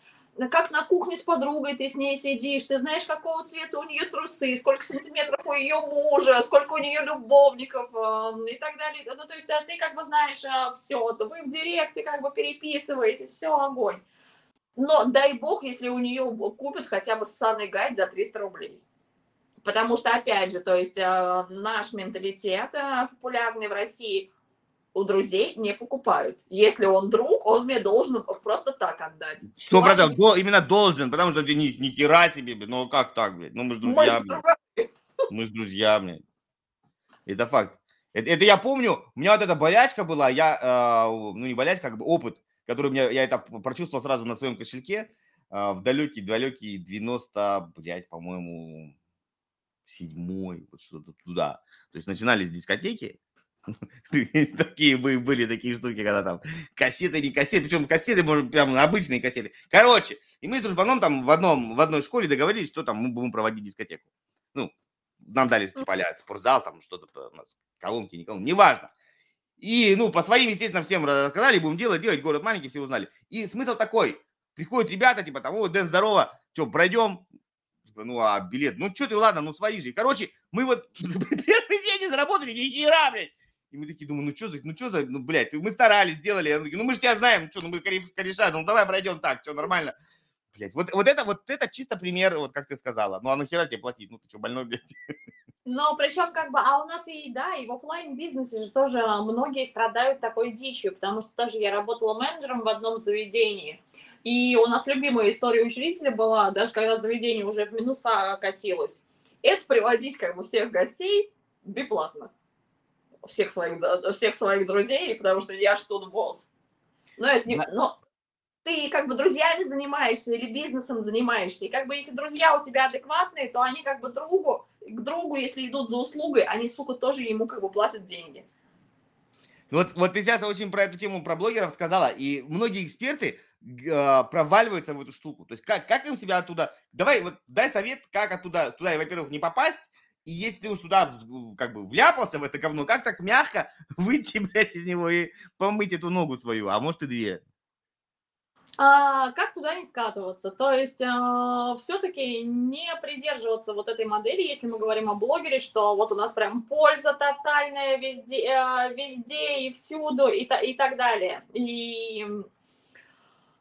B: как на кухне с подругой ты с ней сидишь, ты знаешь, какого цвета у нее трусы, сколько сантиметров у ее мужа, сколько у нее любовников э, и так далее. Ну, то есть да, ты как бы знаешь э, все, вы в директе как бы переписываетесь, все, огонь. Но дай бог, если у нее купят хотя бы ссаный гайд за 300 рублей. Потому что, опять же, то есть э, наш менталитет популярный в России – у друзей не покупают. Если он друг, он мне должен просто так отдать.
A: Сто процентов, До, именно должен, потому что ты ни, ни хера себе, блядь. ну как так, блядь, ну мы же друзья, мы блядь. Мы же друзья, блядь. Это факт. Это, это я помню, у меня вот эта болячка была, я, э, ну не болячка, как бы опыт, который у меня, я это прочувствовал сразу на своем кошельке э, в далекий, далекий 90, блядь, по-моему, седьмой, вот что-то туда. То есть начинались дискотеки, Такие были такие штуки, когда там кассеты, не кассеты, причем кассеты, может, прям обычные кассеты. Короче, и мы с дружбаном там в, одном, в одной школе договорились, что там мы будем проводить дискотеку. Ну, нам дали типа а спортзал, там что-то, колонки, не колонки, неважно. И, ну, по своим, естественно, всем рассказали, будем делать, делать, город маленький, все узнали. И смысл такой, приходят ребята, типа, там, о, Дэн, здорово, что, пройдем? Типа, ну, а билет, ну, что ты, ладно, ну, свои же. Короче, мы вот *laughs* первый день не заработали, ни хера, блядь. И мы такие думаем, ну что за, ну что за, ну, блядь, мы старались, сделали. Ну мы же тебя знаем, что, ну мы кореша, ну давай пройдем так, что нормально. Блядь, вот, вот это вот это чисто пример, вот как ты сказала. Ну а нахера тебе платить? Ну ты что, больной, блядь?
B: Но причем как бы, а у нас и, да, и в офлайн бизнесе же тоже многие страдают такой дичью, потому что тоже я работала менеджером в одном заведении, и у нас любимая история учредителя была, даже когда заведение уже в минуса катилось, это приводить как бы всех гостей бесплатно всех своих, всех своих друзей, потому что я что тут босс. Но это не... Но ты как бы друзьями занимаешься или бизнесом занимаешься. И как бы если друзья у тебя адекватные, то они как бы другу, к другу, если идут за услугой, они, сука, тоже ему как бы платят деньги.
A: Ну вот, вот ты сейчас очень про эту тему, про блогеров сказала, и многие эксперты э, проваливаются в эту штуку. То есть как, как им себя оттуда... Давай, вот дай совет, как оттуда, туда, во-первых, не попасть, и если ты уж туда как бы вляпался в это говно, как так мягко *laughs* выйти, блядь, из него и помыть эту ногу свою, а может и две?
B: А, как туда не скатываться? То есть а, все-таки не придерживаться вот этой модели, если мы говорим о блогере, что вот у нас прям польза тотальная везде, а, везде и всюду и, и так далее. И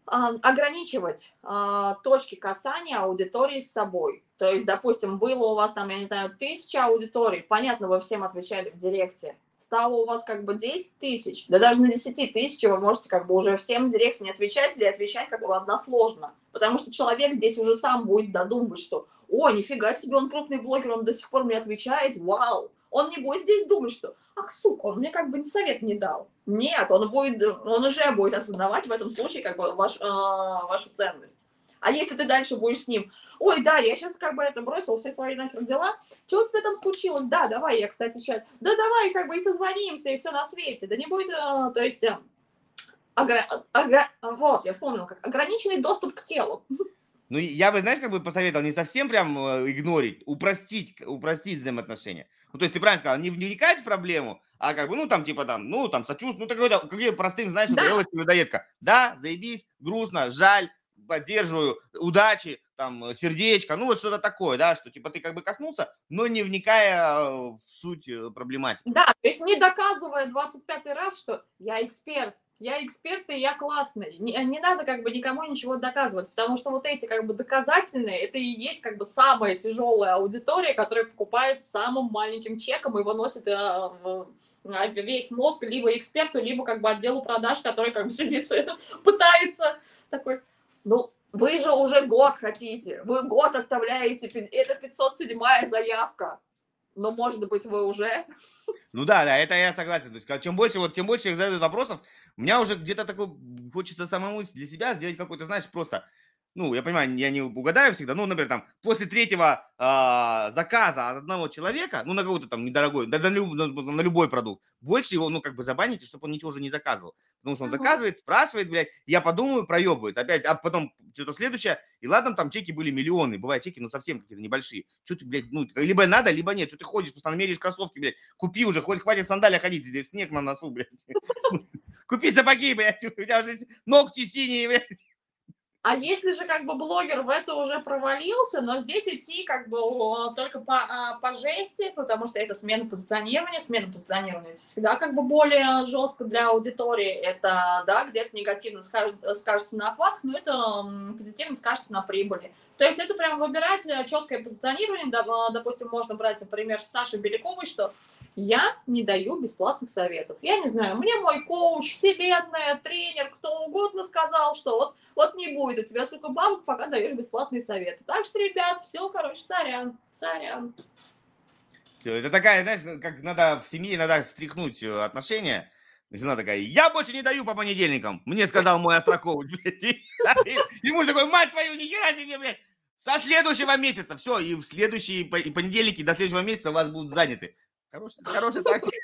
B: ограничивать а, точки касания аудитории с собой. То есть, допустим, было у вас там, я не знаю, тысяча аудиторий, понятно, вы всем отвечали в директе, стало у вас как бы 10 тысяч, да даже на 10 тысяч вы можете как бы уже всем в директе не отвечать или отвечать как бы односложно, потому что человек здесь уже сам будет додумывать, что «О, нифига себе, он крупный блогер, он до сих пор мне отвечает, вау!» Он не будет здесь думать, что «Ах, сука, он мне как бы совет не дал». Нет, он, будет, он уже будет осознавать в этом случае как бы ваш, э, вашу ценность. А если ты дальше будешь с ним, ой, да, я сейчас как бы это бросил все свои нахер дела, что у тебя там случилось? Да, давай, я, кстати, сейчас, да давай как бы и созвонимся, и все на свете. Да не будет, э, то есть, э, огр... Огр... вот, я вспомнил, как ограниченный доступ к телу.
A: Ну, я бы, знаешь, как бы посоветовал не совсем прям э, игнорить, упростить, упростить взаимоотношения. Ну, то есть ты правильно сказал, не вникать в проблему, а как бы, ну, там, типа, там, ну, там, сочувствие, ну, какой-то, какие простым, знаешь, да. делать людоедка. Да, заебись, грустно, жаль, поддерживаю, удачи, там, э, сердечко, ну, вот что-то такое, да, что, типа, ты как бы коснулся, но не вникая в суть э, проблематики.
B: Да, то есть не доказывая 25 раз, что я эксперт, я эксперт и я классный. Не, не надо как бы никому ничего доказывать, потому что вот эти как бы доказательные, это и есть как бы самая тяжелая аудитория, которая покупает самым маленьким чеком и выносит э, в, весь мозг либо эксперту, либо как бы отделу продаж, который как бы сидит, *laughs* пытается такой, ну, вы же уже год хотите, вы год оставляете, это 507 заявка, но, может быть, вы уже...
A: Ну да, да, это я согласен. То есть, чем больше, вот, тем больше их задают вопросов, у меня уже где-то такой хочется самому для себя сделать какой-то, знаешь, просто ну, я понимаю, я не угадаю всегда, ну, например, там, после третьего э, заказа от одного человека, ну, на какой-то там недорогой, да, на, люб, на, на любой продукт, больше его, ну, как бы забаните, чтобы он ничего уже не заказывал. Потому что он заказывает, спрашивает, блядь, я подумаю, проебывает. Опять, а потом что-то следующее, и ладно, там чеки были миллионы, бывают чеки, ну, совсем какие-то небольшие. Что ты, блядь, ну, либо надо, либо нет. Что ты ходишь, постоянно меряешь кроссовки, блядь, купи уже, хоть хватит сандалия ходить, здесь снег на носу, блядь. *laughs* Купи сапоги, блядь, *laughs* у тебя уже ногти синие, блядь.
B: А если же как бы блогер в это уже провалился, но здесь идти как бы только по, а, по жести, потому что это смена позиционирования, смена позиционирования всегда как бы более жестко для аудитории. Это, да, где-то негативно скажется, скажется на охват, но это позитивно скажется на прибыли. То есть это прям выбирать э, четкое позиционирование. Допустим, можно брать, например, с Сашей Беляковой, что я не даю бесплатных советов. Я не знаю, мне мой коуч, вселенная, тренер, кто угодно сказал, что вот, вот не будет у тебя, сука, бабок, пока даешь бесплатные советы. Так что, ребят, все, короче, сорян, сорян.
A: Это такая, знаешь, как надо в семье иногда стряхнуть э, отношения. Жена такая, я больше не даю по понедельникам. Мне сказал мой астрокоуч, *laughs* блядь. И муж такой, мать твою, нихера себе, блядь. Со следующего месяца, все, и в следующие понедельники до следующего месяца у вас будут заняты. Хорошая, хорошая тактика.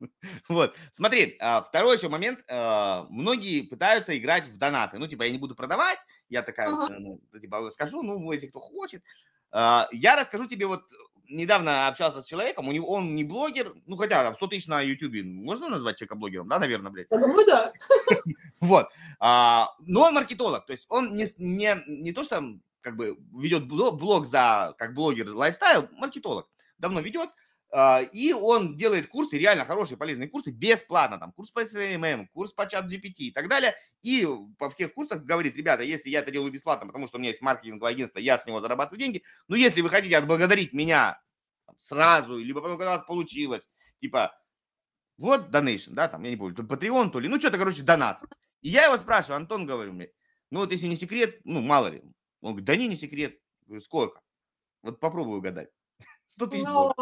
A: *laughs* Вот, смотри, а, второй еще момент. А, многие пытаются играть в донаты. Ну, типа, я не буду продавать, я такая, uh-huh. ну, типа, скажу, ну, если кто хочет. А, я расскажу тебе, вот, недавно общался с человеком, у него, он не блогер, ну, хотя там 100 тысяч на YouTube, можно назвать человека блогером, да, наверное, блядь?
B: Я думаю, да. *laughs*
A: Вот. Но он маркетолог, то есть он не, не, не то, что как бы ведет блог за, как блогер лайфстайл, маркетолог. Давно ведет, а, и он делает курсы, реально хорошие, полезные курсы, бесплатно. Там курс по SMM, курс по чат GPT и так далее. И по всех курсах говорит, ребята, если я это делаю бесплатно, потому что у меня есть маркетинговое агентство, я с него зарабатываю деньги. Но если вы хотите отблагодарить меня сразу, либо потом, когда у вас получилось, типа, вот donation, да, там, я не помню, то Patreon, то ли, ну, что-то, короче, донат. И я его спрашиваю, Антон, говорю мне, ну, вот если не секрет, ну, мало ли. Он говорит, да не, не секрет. говорю, сколько? Вот попробую угадать. *laughs* 100 тысяч
B: ну,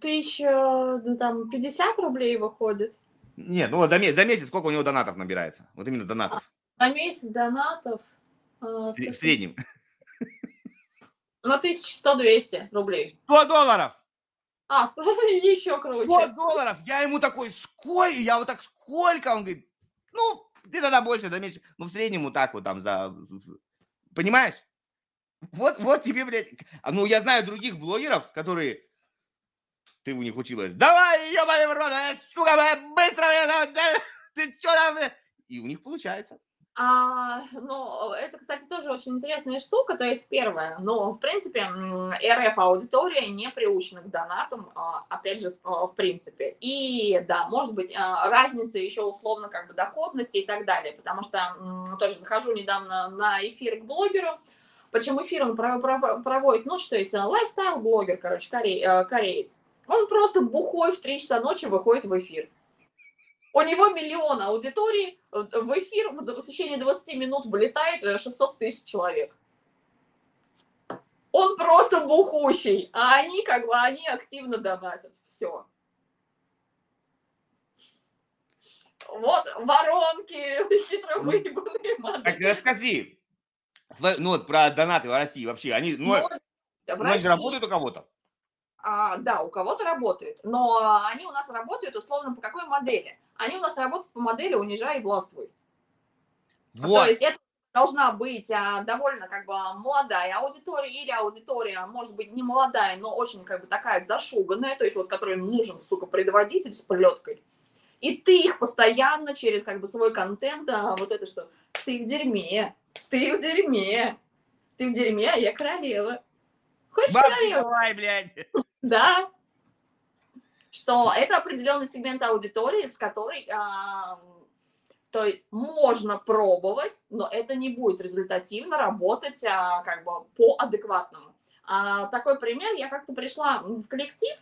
B: Тысяча, ну, там, 50 рублей выходит.
A: Нет, ну вот за месяц, за месяц сколько у него донатов набирается? Вот именно донатов.
B: За месяц донатов?
A: Э, в, в среднем. *laughs*
B: Ну, 1100-200 рублей.
A: 100 долларов!
B: А, 100, *laughs* еще круче.
A: 100 долларов! Я ему такой, сколько? Я вот так, сколько? Он говорит, ну, ты тогда больше, да меньше. Ну, в среднем вот так вот там за... Понимаешь? Вот, вот тебе, блядь. А, ну, я знаю других блогеров, которые ты у них училась. Давай, ебаный в рот, сука, быстро, *laughs* ты что там? И у них получается.
B: А, ну, это, кстати, тоже очень интересная штука. То есть, первое, ну, в принципе, РФ-аудитория не приучена к донатам, а, опять же, а, в принципе. И, да, может быть, а, разница еще условно как бы доходности и так далее, потому что тоже захожу недавно на эфир к блогеру, причем эфир он проводит ночь, то есть лайфстайл-блогер, короче, корей, кореец. Он просто бухой в 3 часа ночи выходит в эфир. У него миллион аудитории, в эфир в течение 20 минут вылетает 600 тысяч человек. Он просто бухущий, а они как бы, они активно донатят. Все. Вот воронки, *laughs* хитро выебанные
A: модели. Так расскажи, ну вот про донаты в России вообще, они, ну, ну, ну они работают у кого-то?
B: А, да, у кого-то работают, но они у нас работают условно по какой модели? Они у нас работают по модели «унижай и властвуй». Вот. То есть это должна быть а, довольно как бы молодая аудитория или аудитория, может быть, не молодая, но очень как бы такая зашуганная, то есть вот которой нужен, сука, предводитель с плеткой. И ты их постоянно через как бы свой контент, а, вот это что, ты в дерьме, ты в дерьме, ты в дерьме, а я королева.
A: Хочешь Баб? Давай, блядь. *laughs*
B: Да. Что это определенный сегмент аудитории, с которой, а, то есть можно пробовать, но это не будет результативно работать а, как бы по адекватному. А, такой пример, я как-то пришла в коллектив,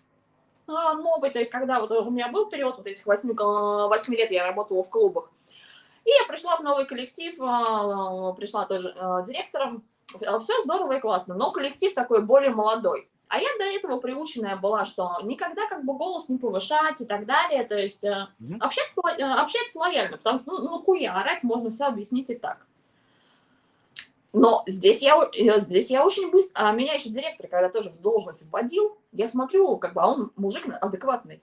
B: а, новый, то есть когда вот у меня был период вот этих 8, 8 лет я работала в клубах, и я пришла в новый коллектив, а, пришла тоже а, директором, все здорово и классно, но коллектив такой более молодой. А я до этого приученная была, что никогда как бы голос не повышать и так далее, то есть mm-hmm. общаться, э, общаться лояльно, потому что, ну, ну хуя, орать можно все объяснить и так. Но здесь я, э, здесь я очень быстро, а меня еще директор, когда тоже в должность вводил, я смотрю, как бы, а он мужик адекватный.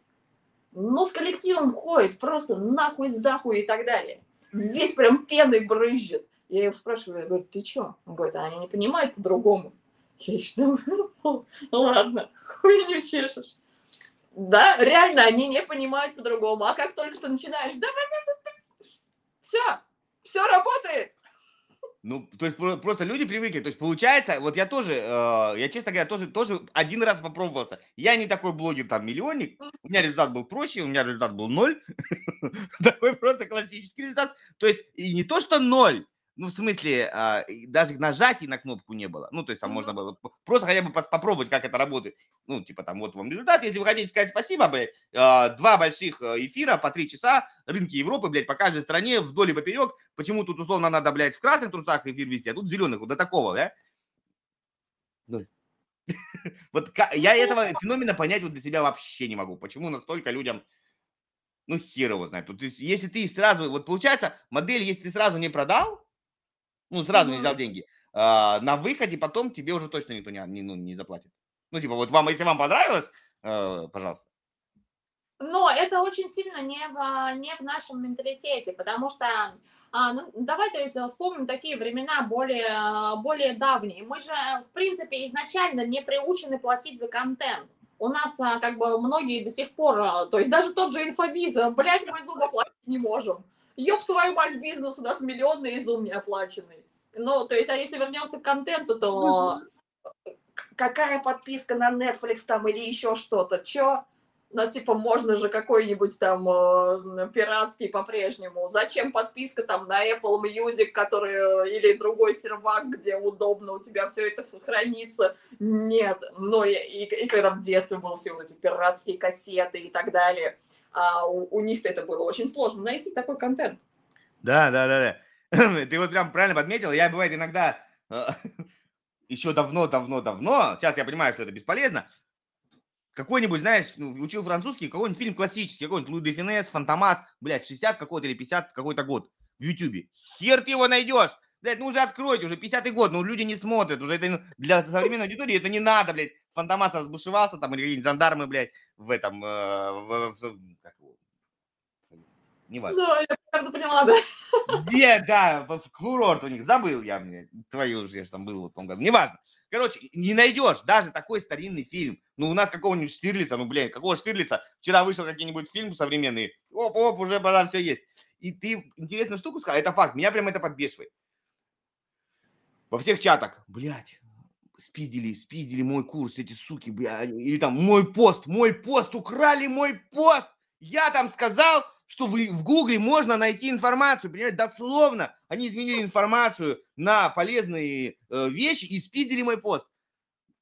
B: Но с коллективом ходит просто нахуй, захуй и так далее. Весь прям пеной брызжет. Я его спрашиваю, я говорю, ты что? Он говорит, а они не понимают по-другому. Я еще думаю, ну, ладно, хуй не чешешь. Да, реально, они не понимают по-другому. А как только ты начинаешь, да, все, все работает.
A: Ну, то есть просто люди привыкли. То есть получается, вот я тоже, э, я честно говоря, тоже, тоже один раз попробовался. Я не такой блогер, там, миллионник. У меня результат был проще, у меня результат был ноль. *laughs* Такой просто классический результат. То есть и не то, что ноль, ну, в смысле, а, даже нажатий на кнопку не было. Ну, то есть там mm-hmm. можно было просто хотя бы попробовать, как это работает. Ну, типа там, вот вам результат. Если вы хотите сказать спасибо, блядь, а, два больших э, эфира по три часа, рынки Европы, блядь, по каждой стране, вдоль и поперек. Почему тут, условно, надо, блядь, в красных трусах эфир вести, а тут в зеленых, вот до такого, да? *laughs* Ну. Вот я этого феномена понять вот для себя вообще не могу. Почему настолько людям ну, хер его знает. То есть, если ты сразу, вот получается, модель, если ты сразу не продал, ну, сразу не взял деньги. А, на выходе потом тебе уже точно никто не, не, ну, не заплатит. Ну, типа, вот вам, если вам понравилось, э, пожалуйста.
B: Но это очень сильно не в, не в нашем менталитете, потому что, а, ну, давай, то есть, вспомним такие времена более, более давние. Мы же, в принципе, изначально не приучены платить за контент. У нас, а, как бы, многие до сих пор, а, то есть, даже тот же инфобиз, блядь, мы зубы платить не можем ёб твою мать, бизнес у нас миллионный изум не оплаченный. Ну, то есть, а если вернемся к контенту, то какая подписка на Netflix там или еще что-то, чё? Ну, типа, можно же какой-нибудь там э, пиратский по-прежнему. Зачем подписка там на Apple Music, который э, или другой сервак, где удобно у тебя все это сохранится? Нет. Ну, и, и, и когда в детстве был все вот эти пиратские кассеты и так далее а у, у них-то это было очень сложно найти такой контент.
A: Да, да, да, да. *laughs* Ты вот прям правильно подметил. Я, бывает, иногда э, *laughs* еще давно, давно, давно, сейчас я понимаю, что это бесполезно, какой-нибудь, знаешь, ну, учил французский, какой-нибудь фильм классический, какой-нибудь Луи де Финес, Фантомас, блядь, 60 какой-то или 50 какой-то год в Ютубе. Хер ты его найдешь. Блядь, ну уже откройте, уже 50-й год, ну люди не смотрят, уже это для современной аудитории это не надо, блядь. Фантомас разбушевался там, или какие-нибудь жандармы, блядь, в этом, э, в, в, как его,
B: неважно. Да, я правда поняла, да.
A: Где, да, в курорт у них, забыл я, мне, твою уже, я же там был в том году, неважно. Короче, не найдешь даже такой старинный фильм. Ну, у нас какого-нибудь Штирлица, ну, блядь, какого Штирлица? Вчера вышел какой-нибудь фильм современный, оп-оп, уже, пора, все есть. И ты интересную штуку сказал, это факт, меня прям это подбешивает. Во всех чатах, блядь, спиздили, спиздили мой курс, эти суки, бля, или там мой пост, мой пост, украли мой пост. Я там сказал, что вы в Гугле можно найти информацию, понимаете, дословно они изменили информацию на полезные э, вещи и спиздили мой пост.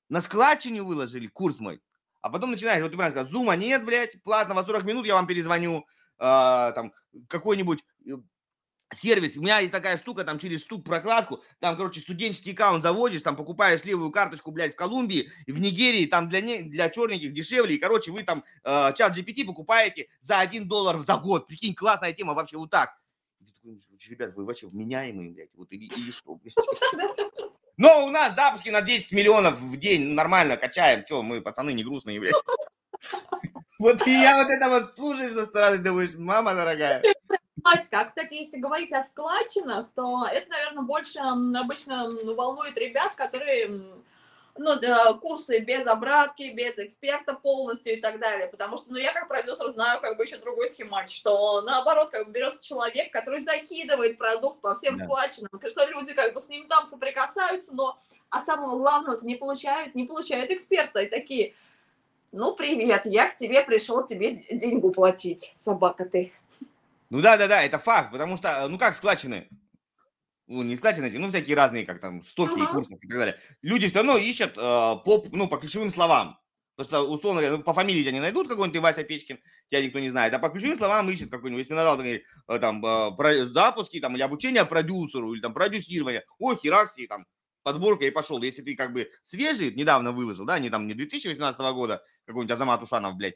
A: На складчине выложили курс мой. А потом начинаешь, вот ты правильно сказал, зума нет, блядь, платного 40 минут, я вам перезвоню, э, там, какой-нибудь э, сервис, у меня есть такая штука, там через штук прокладку, там, короче, студенческий аккаунт заводишь, там покупаешь левую карточку, блядь, в Колумбии, в Нигерии, там для, не, для черненьких дешевле, и, короче, вы там э, чат GPT покупаете за 1 доллар за год, прикинь, классная тема вообще вот так. Ребят, вы вообще вменяемые, блядь, вот или, или что. Но у нас запуски на 10 миллионов в день нормально качаем, что, мы пацаны не грустные, блядь. Вот и я вот это вот слушаешь со стороны, думаешь, мама дорогая.
B: Аська, а, кстати, если говорить о складчинах, то это, наверное, больше обычно волнует ребят, которые ну, курсы без обратки, без эксперта полностью и так далее, потому что, ну, я как продюсер знаю как бы еще другой схемат, что наоборот, как бы берется человек, который закидывает продукт по всем да. складчинам, что люди как бы с ним там соприкасаются, но, а самого главного-то не получают, не получают эксперта, и такие, ну, привет, я к тебе пришел тебе деньгу платить, собака ты.
A: Ну да, да, да, это факт, потому что, э, ну как складчины, ну, не складчины эти, ну, всякие разные, как там, стоки uh-huh. и курсы и так далее. Люди все равно ищут э, по, ну, по ключевым словам. Просто, условно говоря, ну, по фамилии тебя не найдут какой-нибудь Вася Печкин, тебя никто не знает, а по ключевым словам ищет какой-нибудь, если надал э, там, э, про, запуски, там, или обучение продюсеру, или там продюсирование, ой, херакси, там, подборка и пошел. Если ты как бы свежий, недавно выложил, да, не там, не 2018 года, какой-нибудь Азамат Ушанов, блядь.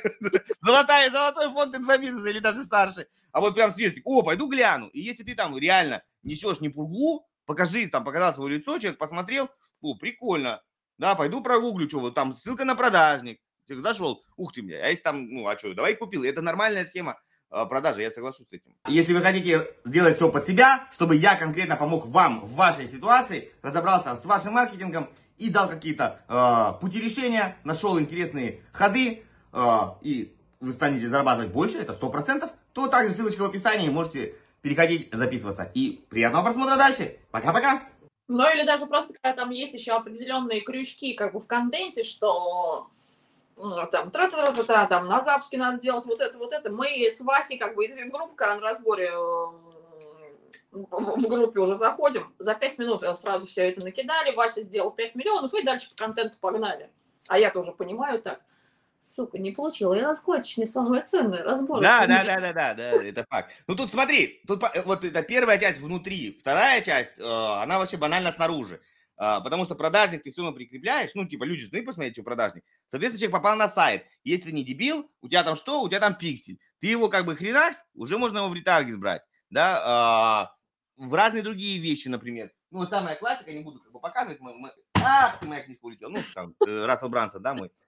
A: *laughs* Золотая, золотой фонд инфобизнеса или даже старше. А вот прям свежий. О, пойду гляну. И если ты там реально несешь не пургу, покажи, там, показал свое лицо, человек посмотрел, о, прикольно. Да, пойду прогуглю, что вот там ссылка на продажник. Человек зашел, ух ты, бля, а если там, ну, а что, давай купил. Это нормальная схема э, продажи, я соглашусь с этим. Если вы хотите сделать все под себя, чтобы я конкретно помог вам в вашей ситуации, разобрался с вашим маркетингом, и дал какие-то э, пути решения, нашел интересные ходы, э, и вы станете зарабатывать больше, это 100%, то также ссылочка в описании, можете переходить, записываться. И приятного просмотра дальше. Пока-пока.
B: Ну или даже просто, когда там есть еще определенные крючки как бы в контенте, что ну, там, тра тра тра тра там на запуске надо делать вот это, вот это. Мы с Васей как бы из группы на разборе в группе уже заходим, за 5 минут сразу все это накидали, Вася сделал 5 миллионов, и дальше по контенту погнали. А я тоже понимаю так. Сука, не получила я на складчине самое ценное, разбор.
A: Да, да, да, да, да, да, это факт. Ну тут смотри, тут вот это первая часть внутри, вторая часть, э, она вообще банально снаружи. А, потому что продажник ты все равно прикрепляешь, ну, типа, люди должны посмотреть, что продажник. Соответственно, человек попал на сайт. Если не дебил, у тебя там что? У тебя там пиксель. Ты его как бы хренакс, уже можно его в ретаргет брать, да, а, в разные другие вещи, например. Ну, вот самая классика, не буду как бы показывать, мы, мы... Ах, ты моя книжка улетела. Ну, там, э, Рассел Брансон, да, мой. *laughs*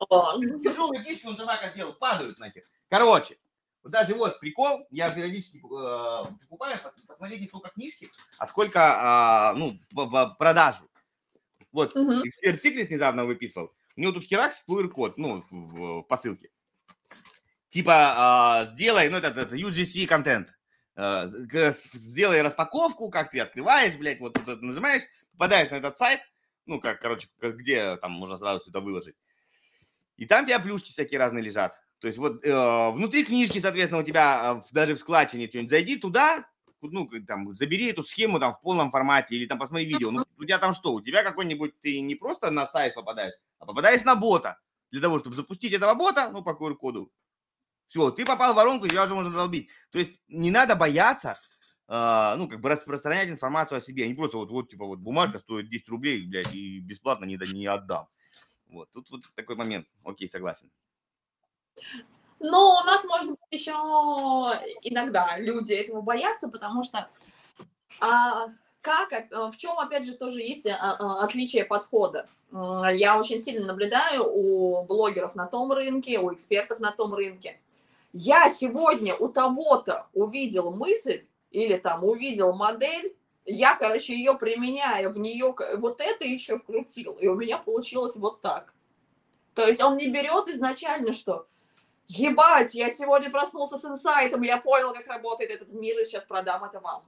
A: Тяжелые книжки он собака сделал, падают нахер. Короче, вот даже вот прикол, я периодически э, покупаю, посмотреть не сколько книжки, а сколько, э, ну, по продажу. Вот, uh-huh. эксперт Секрет недавно выписывал. У него тут херакс QR-код, ну, в, в, в посылке. Типа, э, сделай, ну, это, это UGC контент сделай распаковку, как ты открываешь, блядь, вот тут нажимаешь, попадаешь на этот сайт, ну, как, короче, где там можно сразу это выложить. И там у тебя плюшки всякие разные лежат. То есть вот э, внутри книжки, соответственно, у тебя э, даже в складчине что-нибудь зайди туда, ну, там, забери эту схему там в полном формате или там посмотри видео. Ну, у тебя там что? У тебя какой-нибудь, ты не просто на сайт попадаешь, а попадаешь на бота. Для того, чтобы запустить этого бота, ну, по QR-коду, все, ты попал в воронку, тебя уже можно долбить. То есть не надо бояться, э, ну, как бы распространять информацию о себе. Не просто вот, вот типа, вот бумажка стоит 10 рублей, блядь, и бесплатно не, не отдам. Вот, тут вот такой момент. Окей, согласен.
B: Ну, у нас, может быть, еще иногда люди этого боятся, потому что а, как, в чем, опять же, тоже есть а, а, отличие подхода. Я очень сильно наблюдаю у блогеров на том рынке, у экспертов на том рынке я сегодня у того-то увидел мысль или там увидел модель, я, короче, ее применяю, в нее вот это еще вкрутил, и у меня получилось вот так. То есть он не берет изначально, что ебать, я сегодня проснулся с инсайтом, я понял, как работает этот мир, и сейчас продам это вам.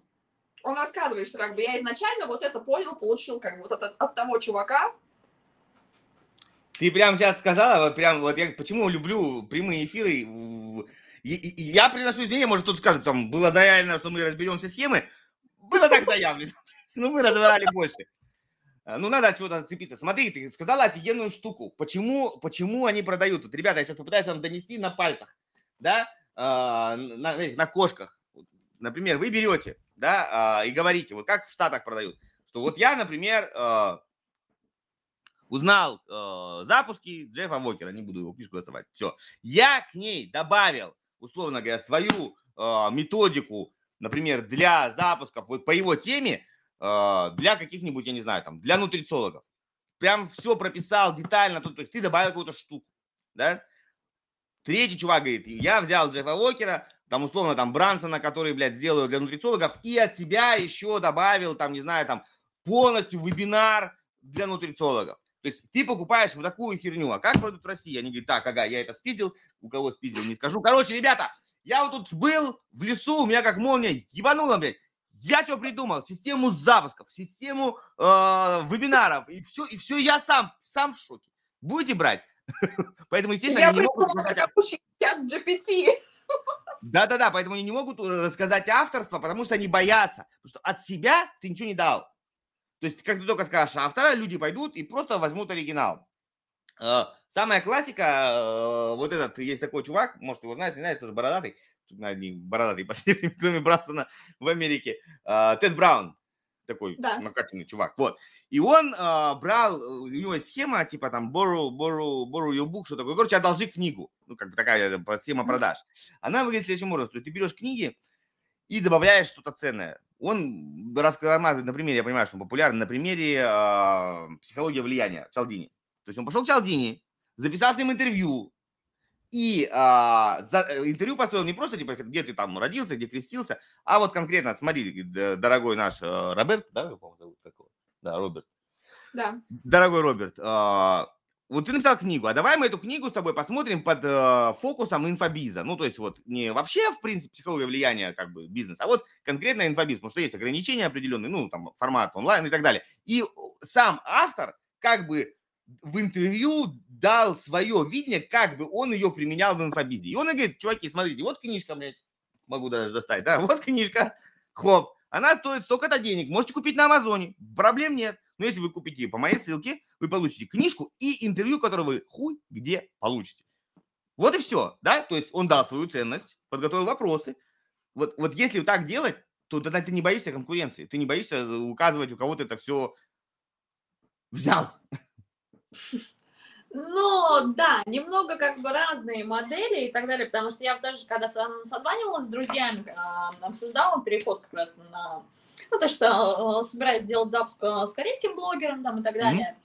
B: Он рассказывает, что как бы я изначально вот это понял, получил как бы вот это от того чувака.
A: Ты прямо сейчас сказала, вот прям вот я почему люблю прямые эфиры. И, и, я приношу извинения, может кто-то скажет, там было заявлено, что мы разберем все схемы. Было так заявлено. *laughs* Ну, мы разобрали больше. А, ну, надо от чего-то зацепиться. Смотри, ты сказала офигенную штуку. Почему, почему они продают? Вот, ребята, я сейчас попытаюсь вам донести на пальцах, да, а, на, на кошках. Например, вы берете, да, а, и говорите, вот как в Штатах продают, что вот я, например, узнал запуски Джеффа Вокера, не буду его книжку доставать, все. Я к ней добавил, условно говоря, свою методику, например, для запусков вот по его теме, а, для каких-нибудь, я не знаю, там, для нутрициологов. Прям все прописал детально, то, то есть ты добавил какую-то штуку, да? Третий чувак говорит, я взял Джеффа Уокера, там, условно, там, Брансона, который, блядь, сделаю для нутрициологов, и от себя еще добавил, там, не знаю, там, полностью вебинар для нутрициологов. То есть ты покупаешь вот такую херню. А как продают в России? Они говорят, так, ага, я это спиздил. У кого спиздил, не скажу. Короче, ребята, я вот тут был в лесу, у меня как молния ебануло, блядь. Я что придумал? Систему запусков, систему э, вебинаров. И все, и все я сам, сам в шоке. Будете брать? *laughs* Поэтому, естественно,
B: я они не могут рассказать... чат GPT.
A: Да-да-да, поэтому они не могут рассказать авторство, потому что они боятся. Потому что от себя ты ничего не дал. То есть, как ты только скажешь автора, люди пойдут и просто возьмут оригинал. Э, самая классика, э, вот этот, есть такой чувак, может, его знаешь, не знаешь, тоже бородатый, на одни бородатый *laughs* последний, кроме Брансона в Америке, а, Тед Браун, такой да. накачанный чувак, вот. И он э, брал, у него схема, типа там borrow, borrow, borrow your book, что такое, короче, одолжи книгу, ну, как бы такая э, схема продаж. Она выглядит следующим образом, то ты берешь книги и добавляешь что-то ценное. Он рассказывает на примере, я понимаю, что он популярен, на примере э, психология влияния Чалдини. То есть он пошел к Чалдини, записал с ним интервью, и а, за, э, интервью построил не просто, типа, где ты там родился, где крестился, а вот конкретно, смотри, дорогой наш э, Роберт, да, его, по-моему, зовут, как его? Да, Роберт.
B: Да.
A: Дорогой Роберт, а, вот ты написал книгу, а давай мы эту книгу с тобой посмотрим под а, фокусом инфобиза. Ну, то есть вот не вообще, в принципе, психология влияния как бы бизнес, а вот конкретно инфобиз, потому что есть ограничения определенные, ну, там, формат онлайн и так далее. И сам автор как бы в интервью дал свое видение, как бы он ее применял в инфобизе. И он говорит, чуваки, смотрите, вот книжка, блядь, могу даже достать, да, *laughs* вот книжка, хоп, она стоит столько-то денег, можете купить на Амазоне, проблем нет. Но если вы купите по моей ссылке, вы получите книжку и интервью, которое вы хуй где получите. Вот и все, да, то есть он дал свою ценность, подготовил вопросы. Вот, вот если так делать, то тогда ты не боишься конкуренции, ты не боишься указывать, у кого-то это все взял.
B: Ну, да, немного как бы разные модели и так далее, потому что я даже когда созванивалась с друзьями, а, обсуждала переход как раз на... Ну, то, что а, собираюсь делать запуск а, с корейским блогером там и так далее. Mm-hmm.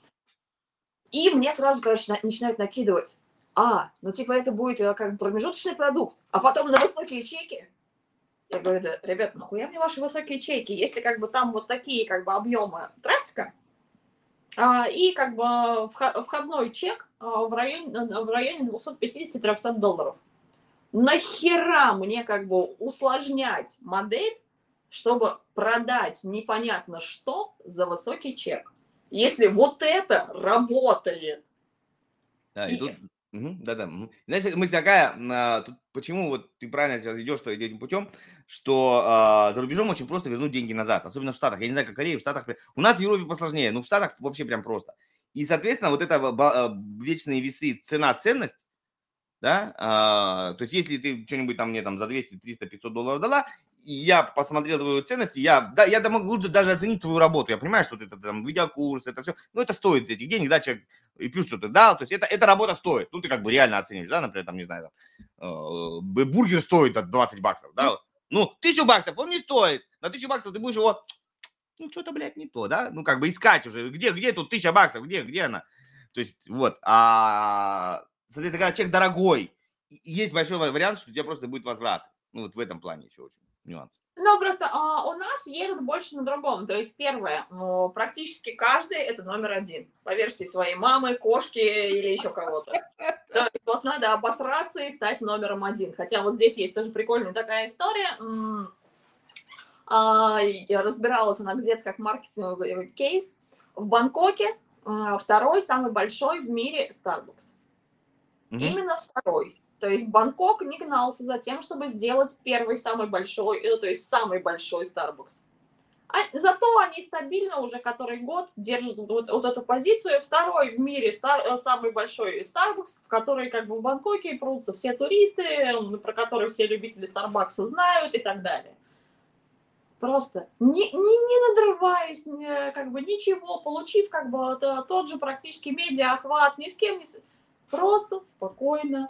B: И мне сразу, короче, начинают накидывать. А, ну типа это будет как бы промежуточный продукт, а потом на высокие чеки. Я говорю, да, ребят, нахуя мне ваши высокие чеки, если как бы там вот такие как бы объемы трафика, а, и как бы входной чек а, в районе, в районе 250-300 долларов. Нахера мне как бы усложнять модель, чтобы продать непонятно что за высокий чек? Если вот это работает.
A: Да, и, и тут да-да. Знаешь, мысль такая, а, тут почему вот ты правильно сейчас идешь что этим путем, что а, за рубежом очень просто вернуть деньги назад, особенно в Штатах. Я не знаю, как Корея, в Штатах. У нас в Европе посложнее, но в Штатах вообще прям просто. И, соответственно, вот это а, вечные весы цена-ценность, да, а, то есть если ты что-нибудь там мне там за 200, 300, 500 долларов дала, я посмотрел твою ценность, я, да, я могу даже оценить твою работу. Я понимаю, что это там видеокурс, это все. Но это стоит этих денег, да, человек, и плюс что ты дал. То есть это, эта работа стоит. Ну, ты как бы реально оцениваешь, да, например, там, не знаю, там, э, бургер стоит от 20 баксов, да. Ну, тысячу баксов он не стоит. На тысячу баксов ты будешь его, ну, что-то, блядь, не то, да. Ну, как бы искать уже. Где, где тут тысяча баксов, где, где она? То есть, вот. А, соответственно, когда человек дорогой, есть большой вариант, что у тебя просто будет возврат. Ну, вот в этом плане еще очень нюанс.
B: Ну, просто а, у нас едут больше на другом. То есть, первое, ну, практически каждый это номер один. По версии своей мамы, кошки или еще кого-то. *laughs* То есть вот надо обосраться и стать номером один. Хотя вот здесь есть тоже прикольная такая история. А, я разбиралась она где-то как маркетинговый кейс. В Бангкоке второй самый большой в мире Starbucks. Mm-hmm. Именно второй. То есть Бангкок не гнался за тем, чтобы сделать первый самый большой, э, то есть самый большой Starbucks. А, зато они стабильно уже который год держат вот, вот эту позицию. Второй в мире стар, э, самый большой Starbucks, в который как бы в Бангкоке прутся все туристы, про который все любители Starbucks знают и так далее. Просто не, не, не надрываясь, не, как бы ничего, получив как бы тот же практически медиа-охват, ни с кем не... Просто спокойно.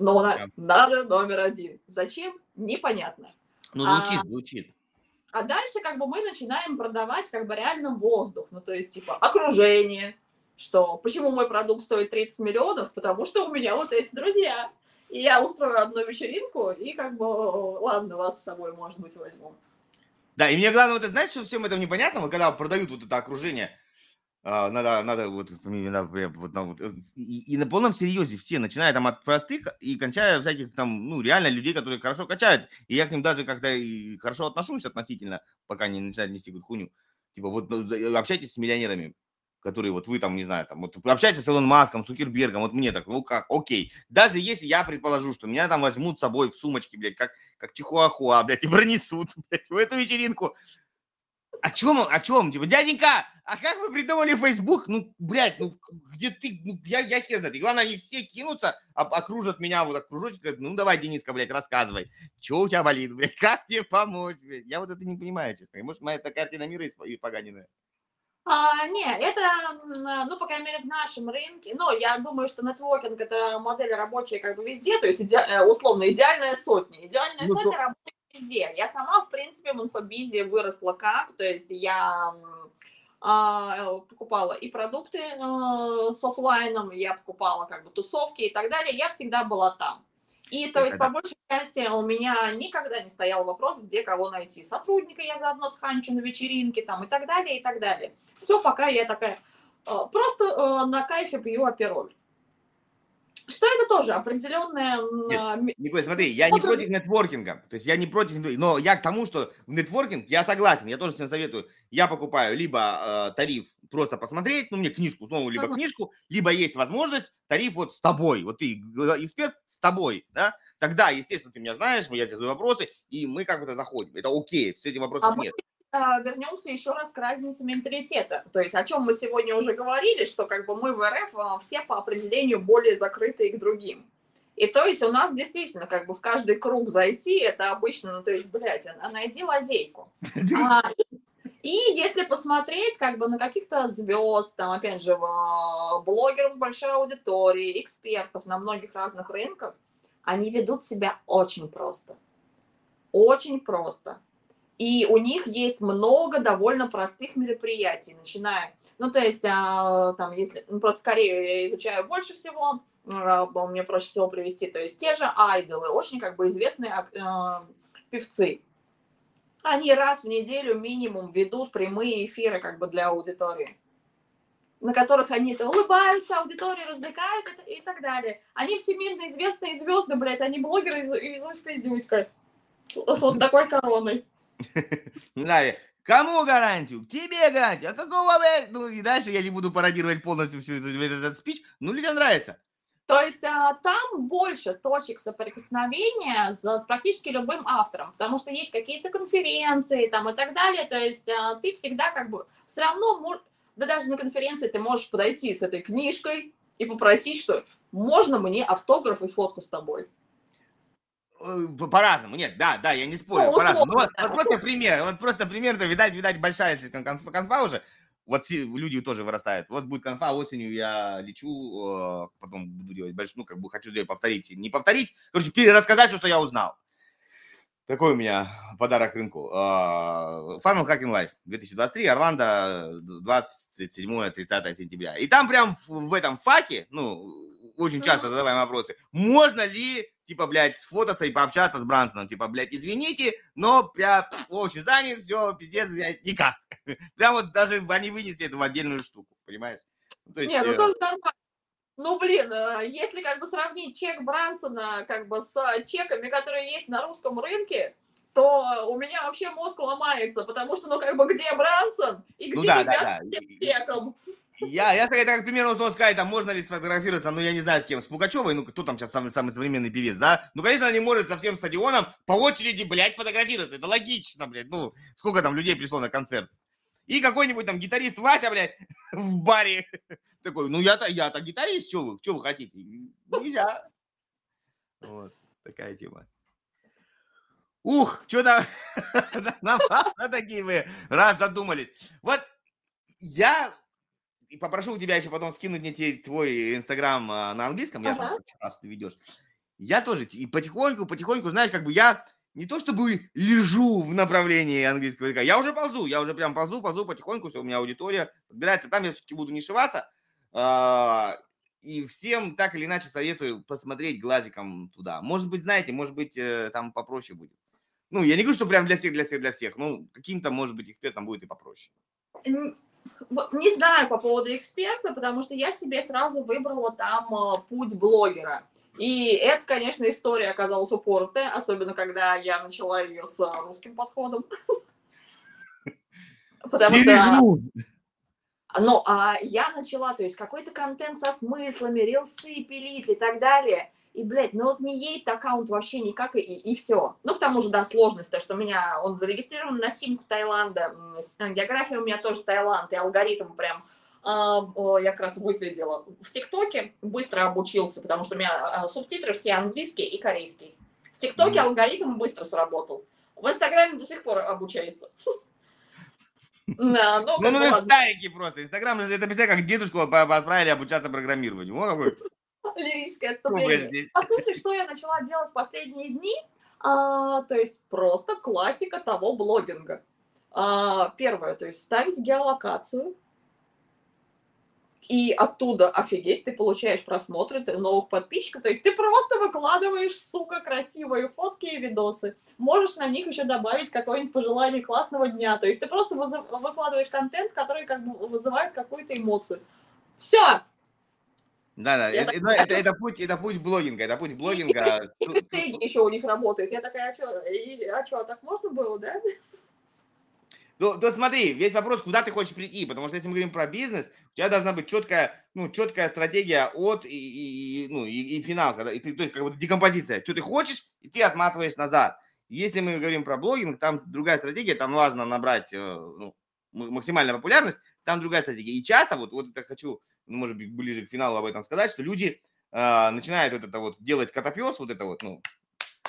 B: Но на, надо номер один. Зачем? Непонятно.
A: Ну, звучит, а, звучит.
B: А дальше как бы мы начинаем продавать как бы реально воздух. Ну, то есть, типа, окружение, что почему мой продукт стоит 30 миллионов, потому что у меня вот эти друзья. И я устрою одну вечеринку, и как бы, ладно, вас с собой, может быть, возьму.
A: Да, и мне главное, вот, знаешь, что всем этом непонятно, когда продают вот это окружение, надо, надо вот, вот, вот и, и на полном серьезе все, начиная там от простых и кончая всяких там, ну, реально людей, которые хорошо качают. И я к ним даже когда и хорошо отношусь относительно, пока не начинают нести какую-то хуйню. Типа вот ну, общайтесь с миллионерами, которые вот вы там, не знаю, там, вот общаетесь с Илон Маском, с Цукербергом, вот мне так, ну как, окей. Даже если я предположу, что меня там возьмут с собой в сумочке, блядь, как, как чихуахуа, блядь, и пронесут, *laughs* блядь, в эту вечеринку, о чем, о чем? Типа, дяденька, а как вы придумали Facebook? Ну, блядь, ну, где ты? Ну, я, я хер знает. И главное, они все кинутся, об, окружат меня вот так кружочек, говорят, ну, давай, Дениска, блядь, рассказывай. Чего у тебя болит, блядь? Как тебе помочь, блядь? Я вот это не понимаю, честно. Может, моя эта картина мира и поганенная.
B: А, не, это, ну, по крайней мере, в нашем рынке. Но я думаю, что нетворкинг – это модель рабочая как бы везде, то есть иде, э, условно идеальная сотня. Идеальная ну, сотня то... работает везде. Я сама, в принципе, в инфобизе выросла как, то есть я а, покупала и продукты э, с офлайном, я покупала как бы тусовки и так далее, я всегда была там. И то есть, по большей части, у меня никогда не стоял вопрос, где кого найти. Сотрудника я заодно сханчу на вечеринке там и так далее, и так далее. Все, пока я такая э, просто э, на кайфе пью апероль. Что это тоже определенная...
A: Нет, Николай, смотри, я не против нетворкинга. То есть я не против... Но я к тому, что в нетворкинг я согласен, я тоже всем советую. Я покупаю либо э, тариф просто посмотреть, ну, мне книжку, снова либо ага. книжку, либо есть возможность тариф вот с тобой. Вот ты эксперт с тобой, да? Тогда, естественно, ты меня знаешь, я тебе задаю вопросы, и мы как то заходим. Это окей, с этим вопросов а нет.
B: А, вернемся еще раз к разнице менталитета. То есть о чем мы сегодня уже говорили, что как бы мы в РФ а, все по определению более закрытые к другим. И то есть у нас действительно как бы в каждый круг зайти, это обычно, ну то есть, блядь, а найди лазейку. *laughs* А, и, и если посмотреть как бы на каких-то звезд, там опять же блогеров с большой аудиторией, экспертов на многих разных рынках, они ведут себя очень просто. Очень просто. И у них есть много довольно простых мероприятий, начиная, ну, то есть, а, там, если, ну, просто Корею я изучаю больше всего, а, мне проще всего привести, то есть, те же айдолы, очень, как бы, известные а, певцы. Они раз в неделю минимум ведут прямые эфиры, как бы, для аудитории на которых они то улыбаются, аудиторию развлекают и, и так далее. Они всемирно известные звезды, блядь, они блогеры из, из Усть-Пиздюйска с вот такой короной. *laughs*
A: Да, кому гарантию? Тебе гарантию. А какого, Ну и дальше я не буду пародировать полностью всю этот, этот спич. Ну, людям нравится.
B: То есть а, там больше точек соприкосновения с, с практически любым автором, потому что есть какие-то конференции там и так далее. То есть а, ты всегда как бы все равно, да даже на конференции ты можешь подойти с этой книжкой и попросить, что можно мне автограф и фотку с тобой.
A: Э, по-разному, нет, да, да, я не спорю, ну, по-разному. Ну, вот, вот просто пример, вот просто пример, то видать, видать, большая конфа, конфа уже, вот люди тоже вырастают. Вот будет конфа осенью, я лечу, э, потом буду делать большую, ну, как бы хочу сделать, повторить, не повторить, короче, перерассказать, что я узнал. Такой у меня подарок рынку. А, Funnel Hacking Life 2023, Орландо, 27-30 сентября. И там прям в этом факе, ну, очень часто задаваем вопросы, можно ли типа, блядь, сфотаться и пообщаться с Брансоном, типа, блядь, извините, но прям очень занят, все, пиздец, блядь, никак. *laughs* Прям вот даже они вынесли эту в отдельную штуку, понимаешь?
B: Ну, то есть, Нет, ну э... тоже нормально. Ну, блин, э, если как бы сравнить чек Брансона как бы с чеками, которые есть на русском рынке, то у меня вообще мозг ломается, потому что, ну, как бы, где Брансон и ну где ну, да, ребята да, да. с чеком?
A: Я, я это как пример условно сказать, там можно ли сфотографироваться, ну я не знаю с кем, с Пугачевой, ну кто там сейчас самый, самый современный певец, да? Ну, конечно, не может со всем стадионом по очереди, блядь, фотографироваться. Это логично, блядь. Ну, сколько там людей пришло на концерт. И какой-нибудь там гитарист Вася, блядь, *laughs* в баре такой, ну я-то, я-то гитарист, что вы, что вы хотите? Нельзя. Вот, такая тема. Ух, что-то *laughs* такие вы раз задумались. Вот я попрошу у тебя еще потом скинуть мне твой инстаграм а, на английском, я ага. там ты ведешь. Я тоже и потихоньку, потихоньку, знаешь, как бы я не то чтобы лежу в направлении английского языка, я уже ползу, я уже прям ползу, ползу потихоньку, все, у меня аудитория подбирается, там я все-таки буду не шиваться, а, и всем так или иначе советую посмотреть глазиком туда. Может быть, знаете, может быть, э, там попроще будет. Ну, я не говорю, что прям для всех, для всех, для всех. Ну, каким-то, может быть, экспертом будет и попроще.
B: Не знаю по поводу эксперта, потому что я себе сразу выбрала там э, путь блогера. И это, конечно, история оказалась упоротая, особенно когда я начала ее с русским подходом. *laughs* Потому что... Ну, а я начала, то есть какой-то контент со смыслами, рилсы пилить и так далее. И, блядь, ну вот не едет аккаунт вообще никак, и, и все. Ну, к тому же, да, сложность, то, что у меня он зарегистрирован на симку Таиланда, география у меня тоже Таиланд, и алгоритм прям а, я как раз выследила. В ТикТоке быстро обучился, потому что у меня а, субтитры все английские и корейские. В ТикТоке mm-hmm. алгоритм быстро сработал. В Инстаграме до сих пор обучается.
A: Да, ну, ну, ну, старенький просто. Инстаграм, это представляешь, как дедушку отправили обучаться программированию. Вот какой *laughs*
B: лирическое отступление. По сути, что я начала делать в последние дни, а, то есть просто классика того блогинга. А, первое, то есть ставить геолокацию, и оттуда, офигеть, ты получаешь просмотры, ты новых подписчиков, то есть ты просто выкладываешь, сука, красивые фотки и видосы. Можешь на них еще добавить какое-нибудь пожелание классного дня, то есть ты просто выкладываешь контент, который как бы вызывает какую-то эмоцию. Все,
A: да, да, это, это, это, это, путь, это путь блогинга, это путь блогинга.
B: И, и, и еще у них работает. Я такая, а что, а что, так можно было, да?
A: Ну, то смотри, весь вопрос, куда ты хочешь прийти, потому что если мы говорим про бизнес, у тебя должна быть четкая, ну, четкая стратегия от и, и, ну, и, и финал, когда, и ты, то есть как бы декомпозиция, что ты хочешь, и ты отматываешь назад. Если мы говорим про блогинг, там другая стратегия, там важно набрать э, ну, максимальную популярность, там другая стратегия. И часто, вот, вот это хочу ну, может быть, ближе к финалу об этом сказать, что люди э, начинают вот это вот делать котопес, вот это вот, ну,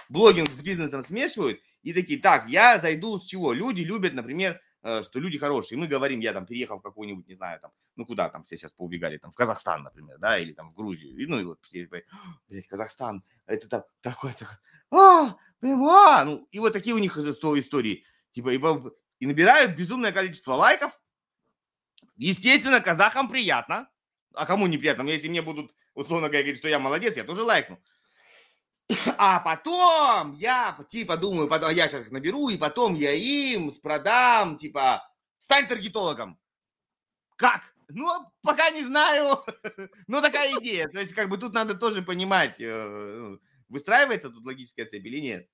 A: блогинг с бизнесом смешивают, и такие, так, я зайду с чего? Люди любят, например, э, что люди хорошие. Мы говорим, я там переехал в какую-нибудь, не знаю, там, ну куда там все сейчас поубегали, там в Казахстан, например, да, или там в Грузию. И, ну и вот все, блядь, Казахстан, это там такой, такой, а, блин, а, ну и вот такие у них истории, типа, и, и набирают безумное количество лайков. Естественно, казахам приятно, а кому неприятно? Если мне будут, условно говорить, что я молодец, я тоже лайкну. *laughs* А потом я, типа, думаю, потом, я сейчас их наберу, и потом я им продам, типа, стань таргетологом. Как? Ну, пока не знаю. *laughs* ну, такая идея. То есть, как бы тут надо тоже понимать, э, ну, выстраивается тут логическая цепь или нет.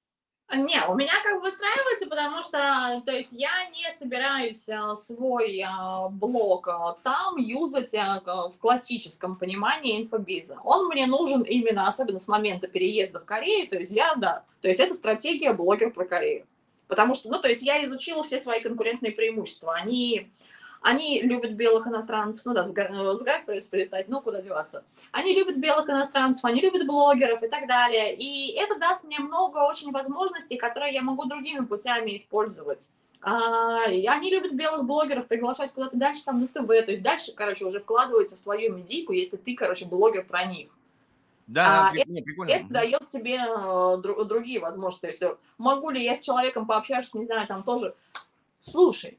B: Не, у меня как бы выстраивается, потому что, то есть, я не собираюсь а, свой а, блог а, там юзать в классическом понимании инфобиза. Он мне нужен именно, особенно с момента переезда в Корею, то есть я, да, то есть это стратегия блогер про Корею. Потому что, ну, то есть я изучила все свои конкурентные преимущества. Они они любят белых иностранцев, ну да, сгорать перестать, ну куда деваться. Они любят белых иностранцев, они любят блогеров и так далее. И это даст мне много очень возможностей, которые я могу другими путями использовать. А, они любят белых блогеров приглашать куда-то дальше, там, на ТВ. То есть дальше, короче, уже вкладывается в твою медийку, если ты, короче, блогер про них. Да, а, прикольно, это, прикольно. это дает тебе э, дру, другие возможности. То есть, могу ли я с человеком пообщаться, не знаю, там тоже, слушай,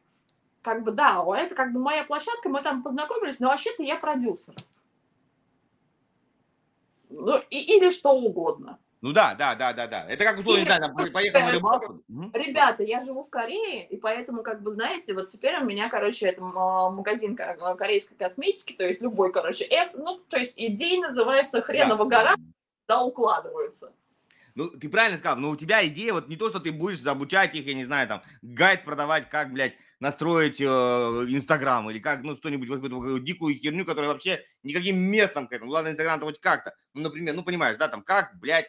B: как бы, да, это как бы моя площадка, мы там познакомились, но вообще-то я продюсер. Ну, и, или что угодно.
A: Ну да, да, да, да, да. Это как условно, да, там, поехал на рыбалку.
B: Ребята, я живу в Корее, и поэтому, как бы, знаете, вот теперь у меня, короче, это магазин корейской косметики, то есть любой, короче, экс, ну, то есть идея называется «Хреново да. гора», да, укладываются.
A: Ну, ты правильно сказал, но у тебя идея вот не то, что ты будешь обучать их, я не знаю, там, гайд продавать, как, блядь, настроить э, Инстаграм или как, ну, что-нибудь, какую-то дикую херню, которая вообще никаким местом к этому. Ладно, Инстаграм-то хоть как-то. Ну, например, ну, понимаешь, да, там, как, блядь,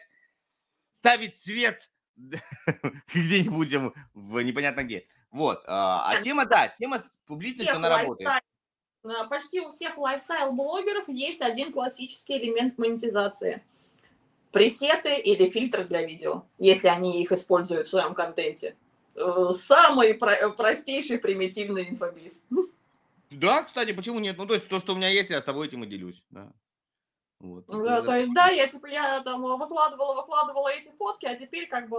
A: ставить цвет *laughs* где-нибудь в непонятно где. Вот. А, а тема, да, тема с публичностью, она работает.
B: Почти у всех лайфстайл-блогеров есть один классический элемент монетизации. Пресеты или фильтры для видео, если они их используют в своем контенте. Э, самый про- простейший примитивный инфобиз.
A: Да, кстати, почему нет? Ну, то есть то, что у меня есть, я с тобой этим и делюсь. Да.
B: Вот. Да, то есть, да, я типа, я там выкладывала, выкладывала эти фотки, а теперь как бы,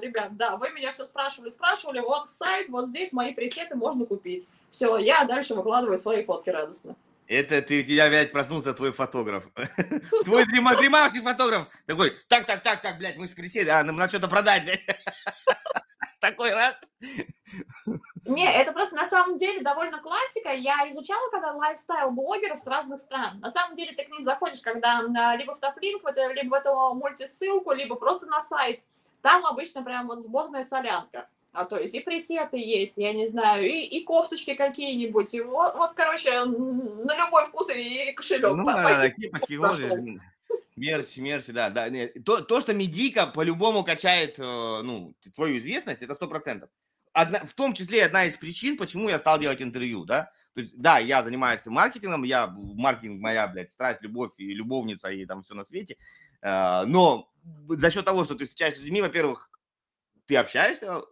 B: ребят, да, вы меня все спрашивали, спрашивали, вот сайт, вот здесь мои пресеты можно купить. Все, я дальше выкладываю свои фотки радостно.
A: Это ты, тебя опять проснулся твой фотограф. *laughs* Твой дремавший фотограф такой, так, так, так, так, блядь, мы же присели, а нам надо что-то продать, блядь. *laughs* Такой раз.
B: Не, это просто на самом деле довольно классика. Я изучала когда лайфстайл блогеров с разных стран. На самом деле ты к ним заходишь, когда а, либо в топлинк, либо в эту мультисылку, либо просто на сайт. Там обычно прям вот сборная солянка. А то есть и пресеты есть, я не знаю, и, и кофточки какие-нибудь. И вот, вот, короче, на любой вкус и кошелек. Ну, да, да, кипочки,
A: Мерси, мерси, да, да. Нет. То, то, что медика по-любому качает, э, ну, твою известность, это сто процентов. Одна, в том числе одна из причин, почему я стал делать интервью, да. То есть, да, я занимаюсь маркетингом, я маркетинг моя, блядь, страсть, любовь и любовница и там все на свете. Э, но за счет того, что ты встречаешься с людьми, во-первых, ты общаешься,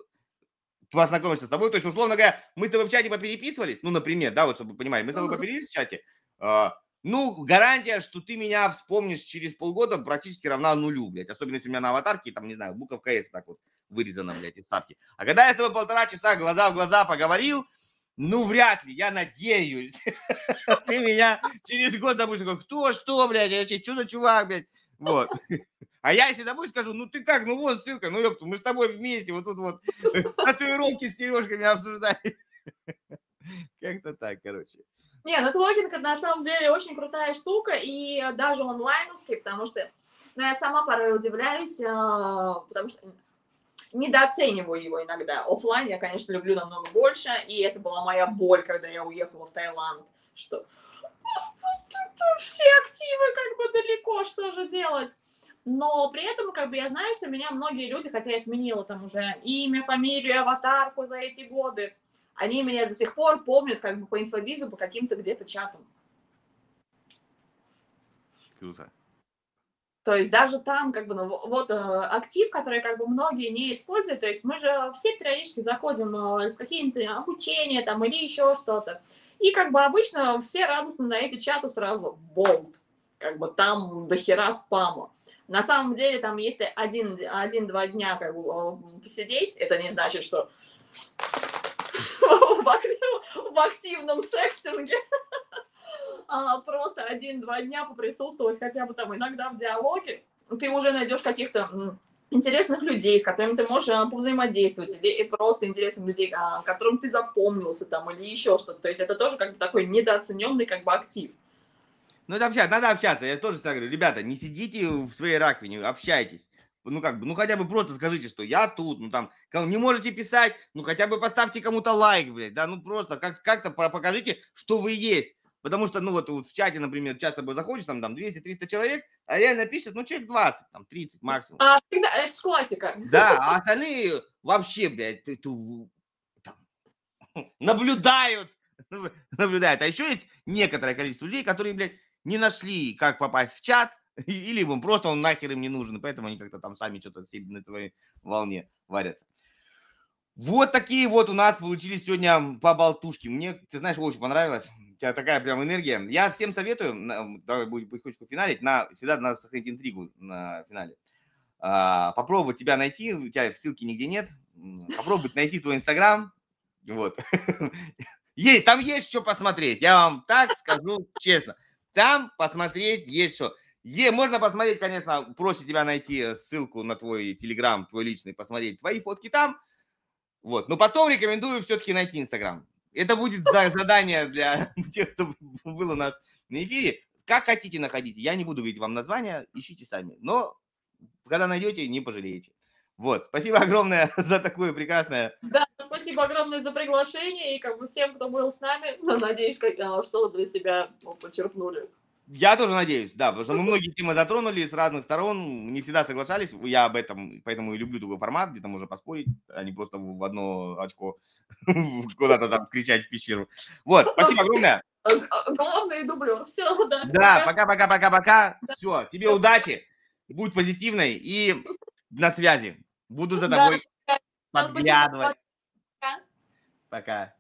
A: познакомишься с тобой. То есть, условно говоря, мы с тобой в чате попереписывались, ну, например, да, вот чтобы вы понимали, мы с тобой попереписывались в чате, э, ну, гарантия, что ты меня вспомнишь через полгода практически равна нулю, блядь. Особенно если у меня на аватарке, там, не знаю, буковка S так вот вырезана, блядь, из ставки. А когда я с тобой полтора часа глаза в глаза поговорил, ну, вряд ли, я надеюсь. *laughs* Ты меня через год допустим, кто, что, блядь, я что за чувак, блядь. Вот. *laughs* А я если домой скажу, ну ты как, ну вот ссылка, ну ёпту, мы с тобой вместе вот тут вот *laughs* татуировки с сережками обсуждали. *laughs* Как-то так, короче.
B: Не, нетворкинг это на самом деле очень крутая штука, и даже онлайновский, потому что ну, я сама порой удивляюсь, а, потому что недооцениваю его иногда. Оффлайн я, конечно, люблю намного больше, и это была моя боль, когда я уехала в Таиланд, что все активы как бы далеко, что же делать? Но при этом, как бы, я знаю, что меня многие люди, хотя я сменила там уже имя, фамилию, аватарку за эти годы, они меня до сих пор помнят как бы по инфобизу, по каким-то где-то чатам.
A: Круто.
B: То есть даже там, как бы, ну, вот э, актив, который, как бы, многие не используют, то есть мы же все периодически заходим э, в какие-то обучения там или еще что-то. И, как бы, обычно все радостно на эти чаты сразу болт. Как бы там до хера спама. На самом деле, там, если один-два один, дня как бы, э, посидеть, это не значит, что *laughs* в активном секстинге. *laughs* А, просто один-два дня поприсутствовать хотя бы там иногда в диалоге, ты уже найдешь каких-то интересных людей, с которыми ты можешь а, повзаимодействовать, или просто интересных людей, а, которым ты запомнился там, или еще что-то. То есть это тоже как бы такой недооцененный как бы актив.
A: Ну, это общаться, надо общаться. Я тоже так говорю, ребята, не сидите в своей раковине, общайтесь ну как бы, ну хотя бы просто скажите, что я тут, ну там, не можете писать, ну хотя бы поставьте кому-то лайк, блядь, да, ну просто как- как-то покажите, что вы есть. Потому что, ну вот, вот в чате, например, часто бы заходишь, там, там 200-300 человек, а реально пишет, ну, человек 20, там, 30 максимум.
B: А, всегда, это же классика.
A: Да, а остальные вообще, блядь, ты, ты, там, *laughs* наблюдают, *laughs* наблюдают. А еще есть некоторое количество людей, которые, блядь, не нашли, как попасть в чат, *laughs* или ему просто он нахер им не нужен, поэтому они как-то там сами что-то на твоей волне варятся. Вот такие вот у нас получились сегодня по болтушке. Мне, ты знаешь, очень понравилось. Тебя такая прям энергия. Я всем советую, давай будем потихонечку финалить, на, всегда надо сохранить интригу на финале. А, попробовать тебя найти, у тебя ссылки нигде нет. Попробовать найти твой инстаграм. Вот. *laughs* Есть, там есть что посмотреть. Я вам так скажу честно. Там посмотреть есть что. Е, можно посмотреть, конечно, проще тебя найти ссылку на твой телеграм, твой личный, посмотреть твои фотки там. Вот. Но потом рекомендую все-таки найти Инстаграм. Это будет задание *laughs* для тех, кто был у нас на эфире. Как хотите находите. Я не буду говорить вам название, ищите сами. Но когда найдете, не пожалеете. Вот, спасибо огромное *laughs* за такое прекрасное.
B: Да, спасибо огромное за приглашение и как бы всем, кто был с нами. *laughs* Надеюсь, а, что для себя почерпнули.
A: Я тоже надеюсь, да, потому что мы многие темы затронули с разных сторон, не всегда соглашались, я об этом, поэтому и люблю такой формат, где там можно поспорить, а не просто в одно очко *laughs* куда-то там кричать в пещеру. Вот, спасибо огромное.
B: Главный дублер, все, да.
A: Да, пока-пока-пока-пока, все, тебе удачи, будь позитивной и на связи. Буду за тобой подглядывать. Пока.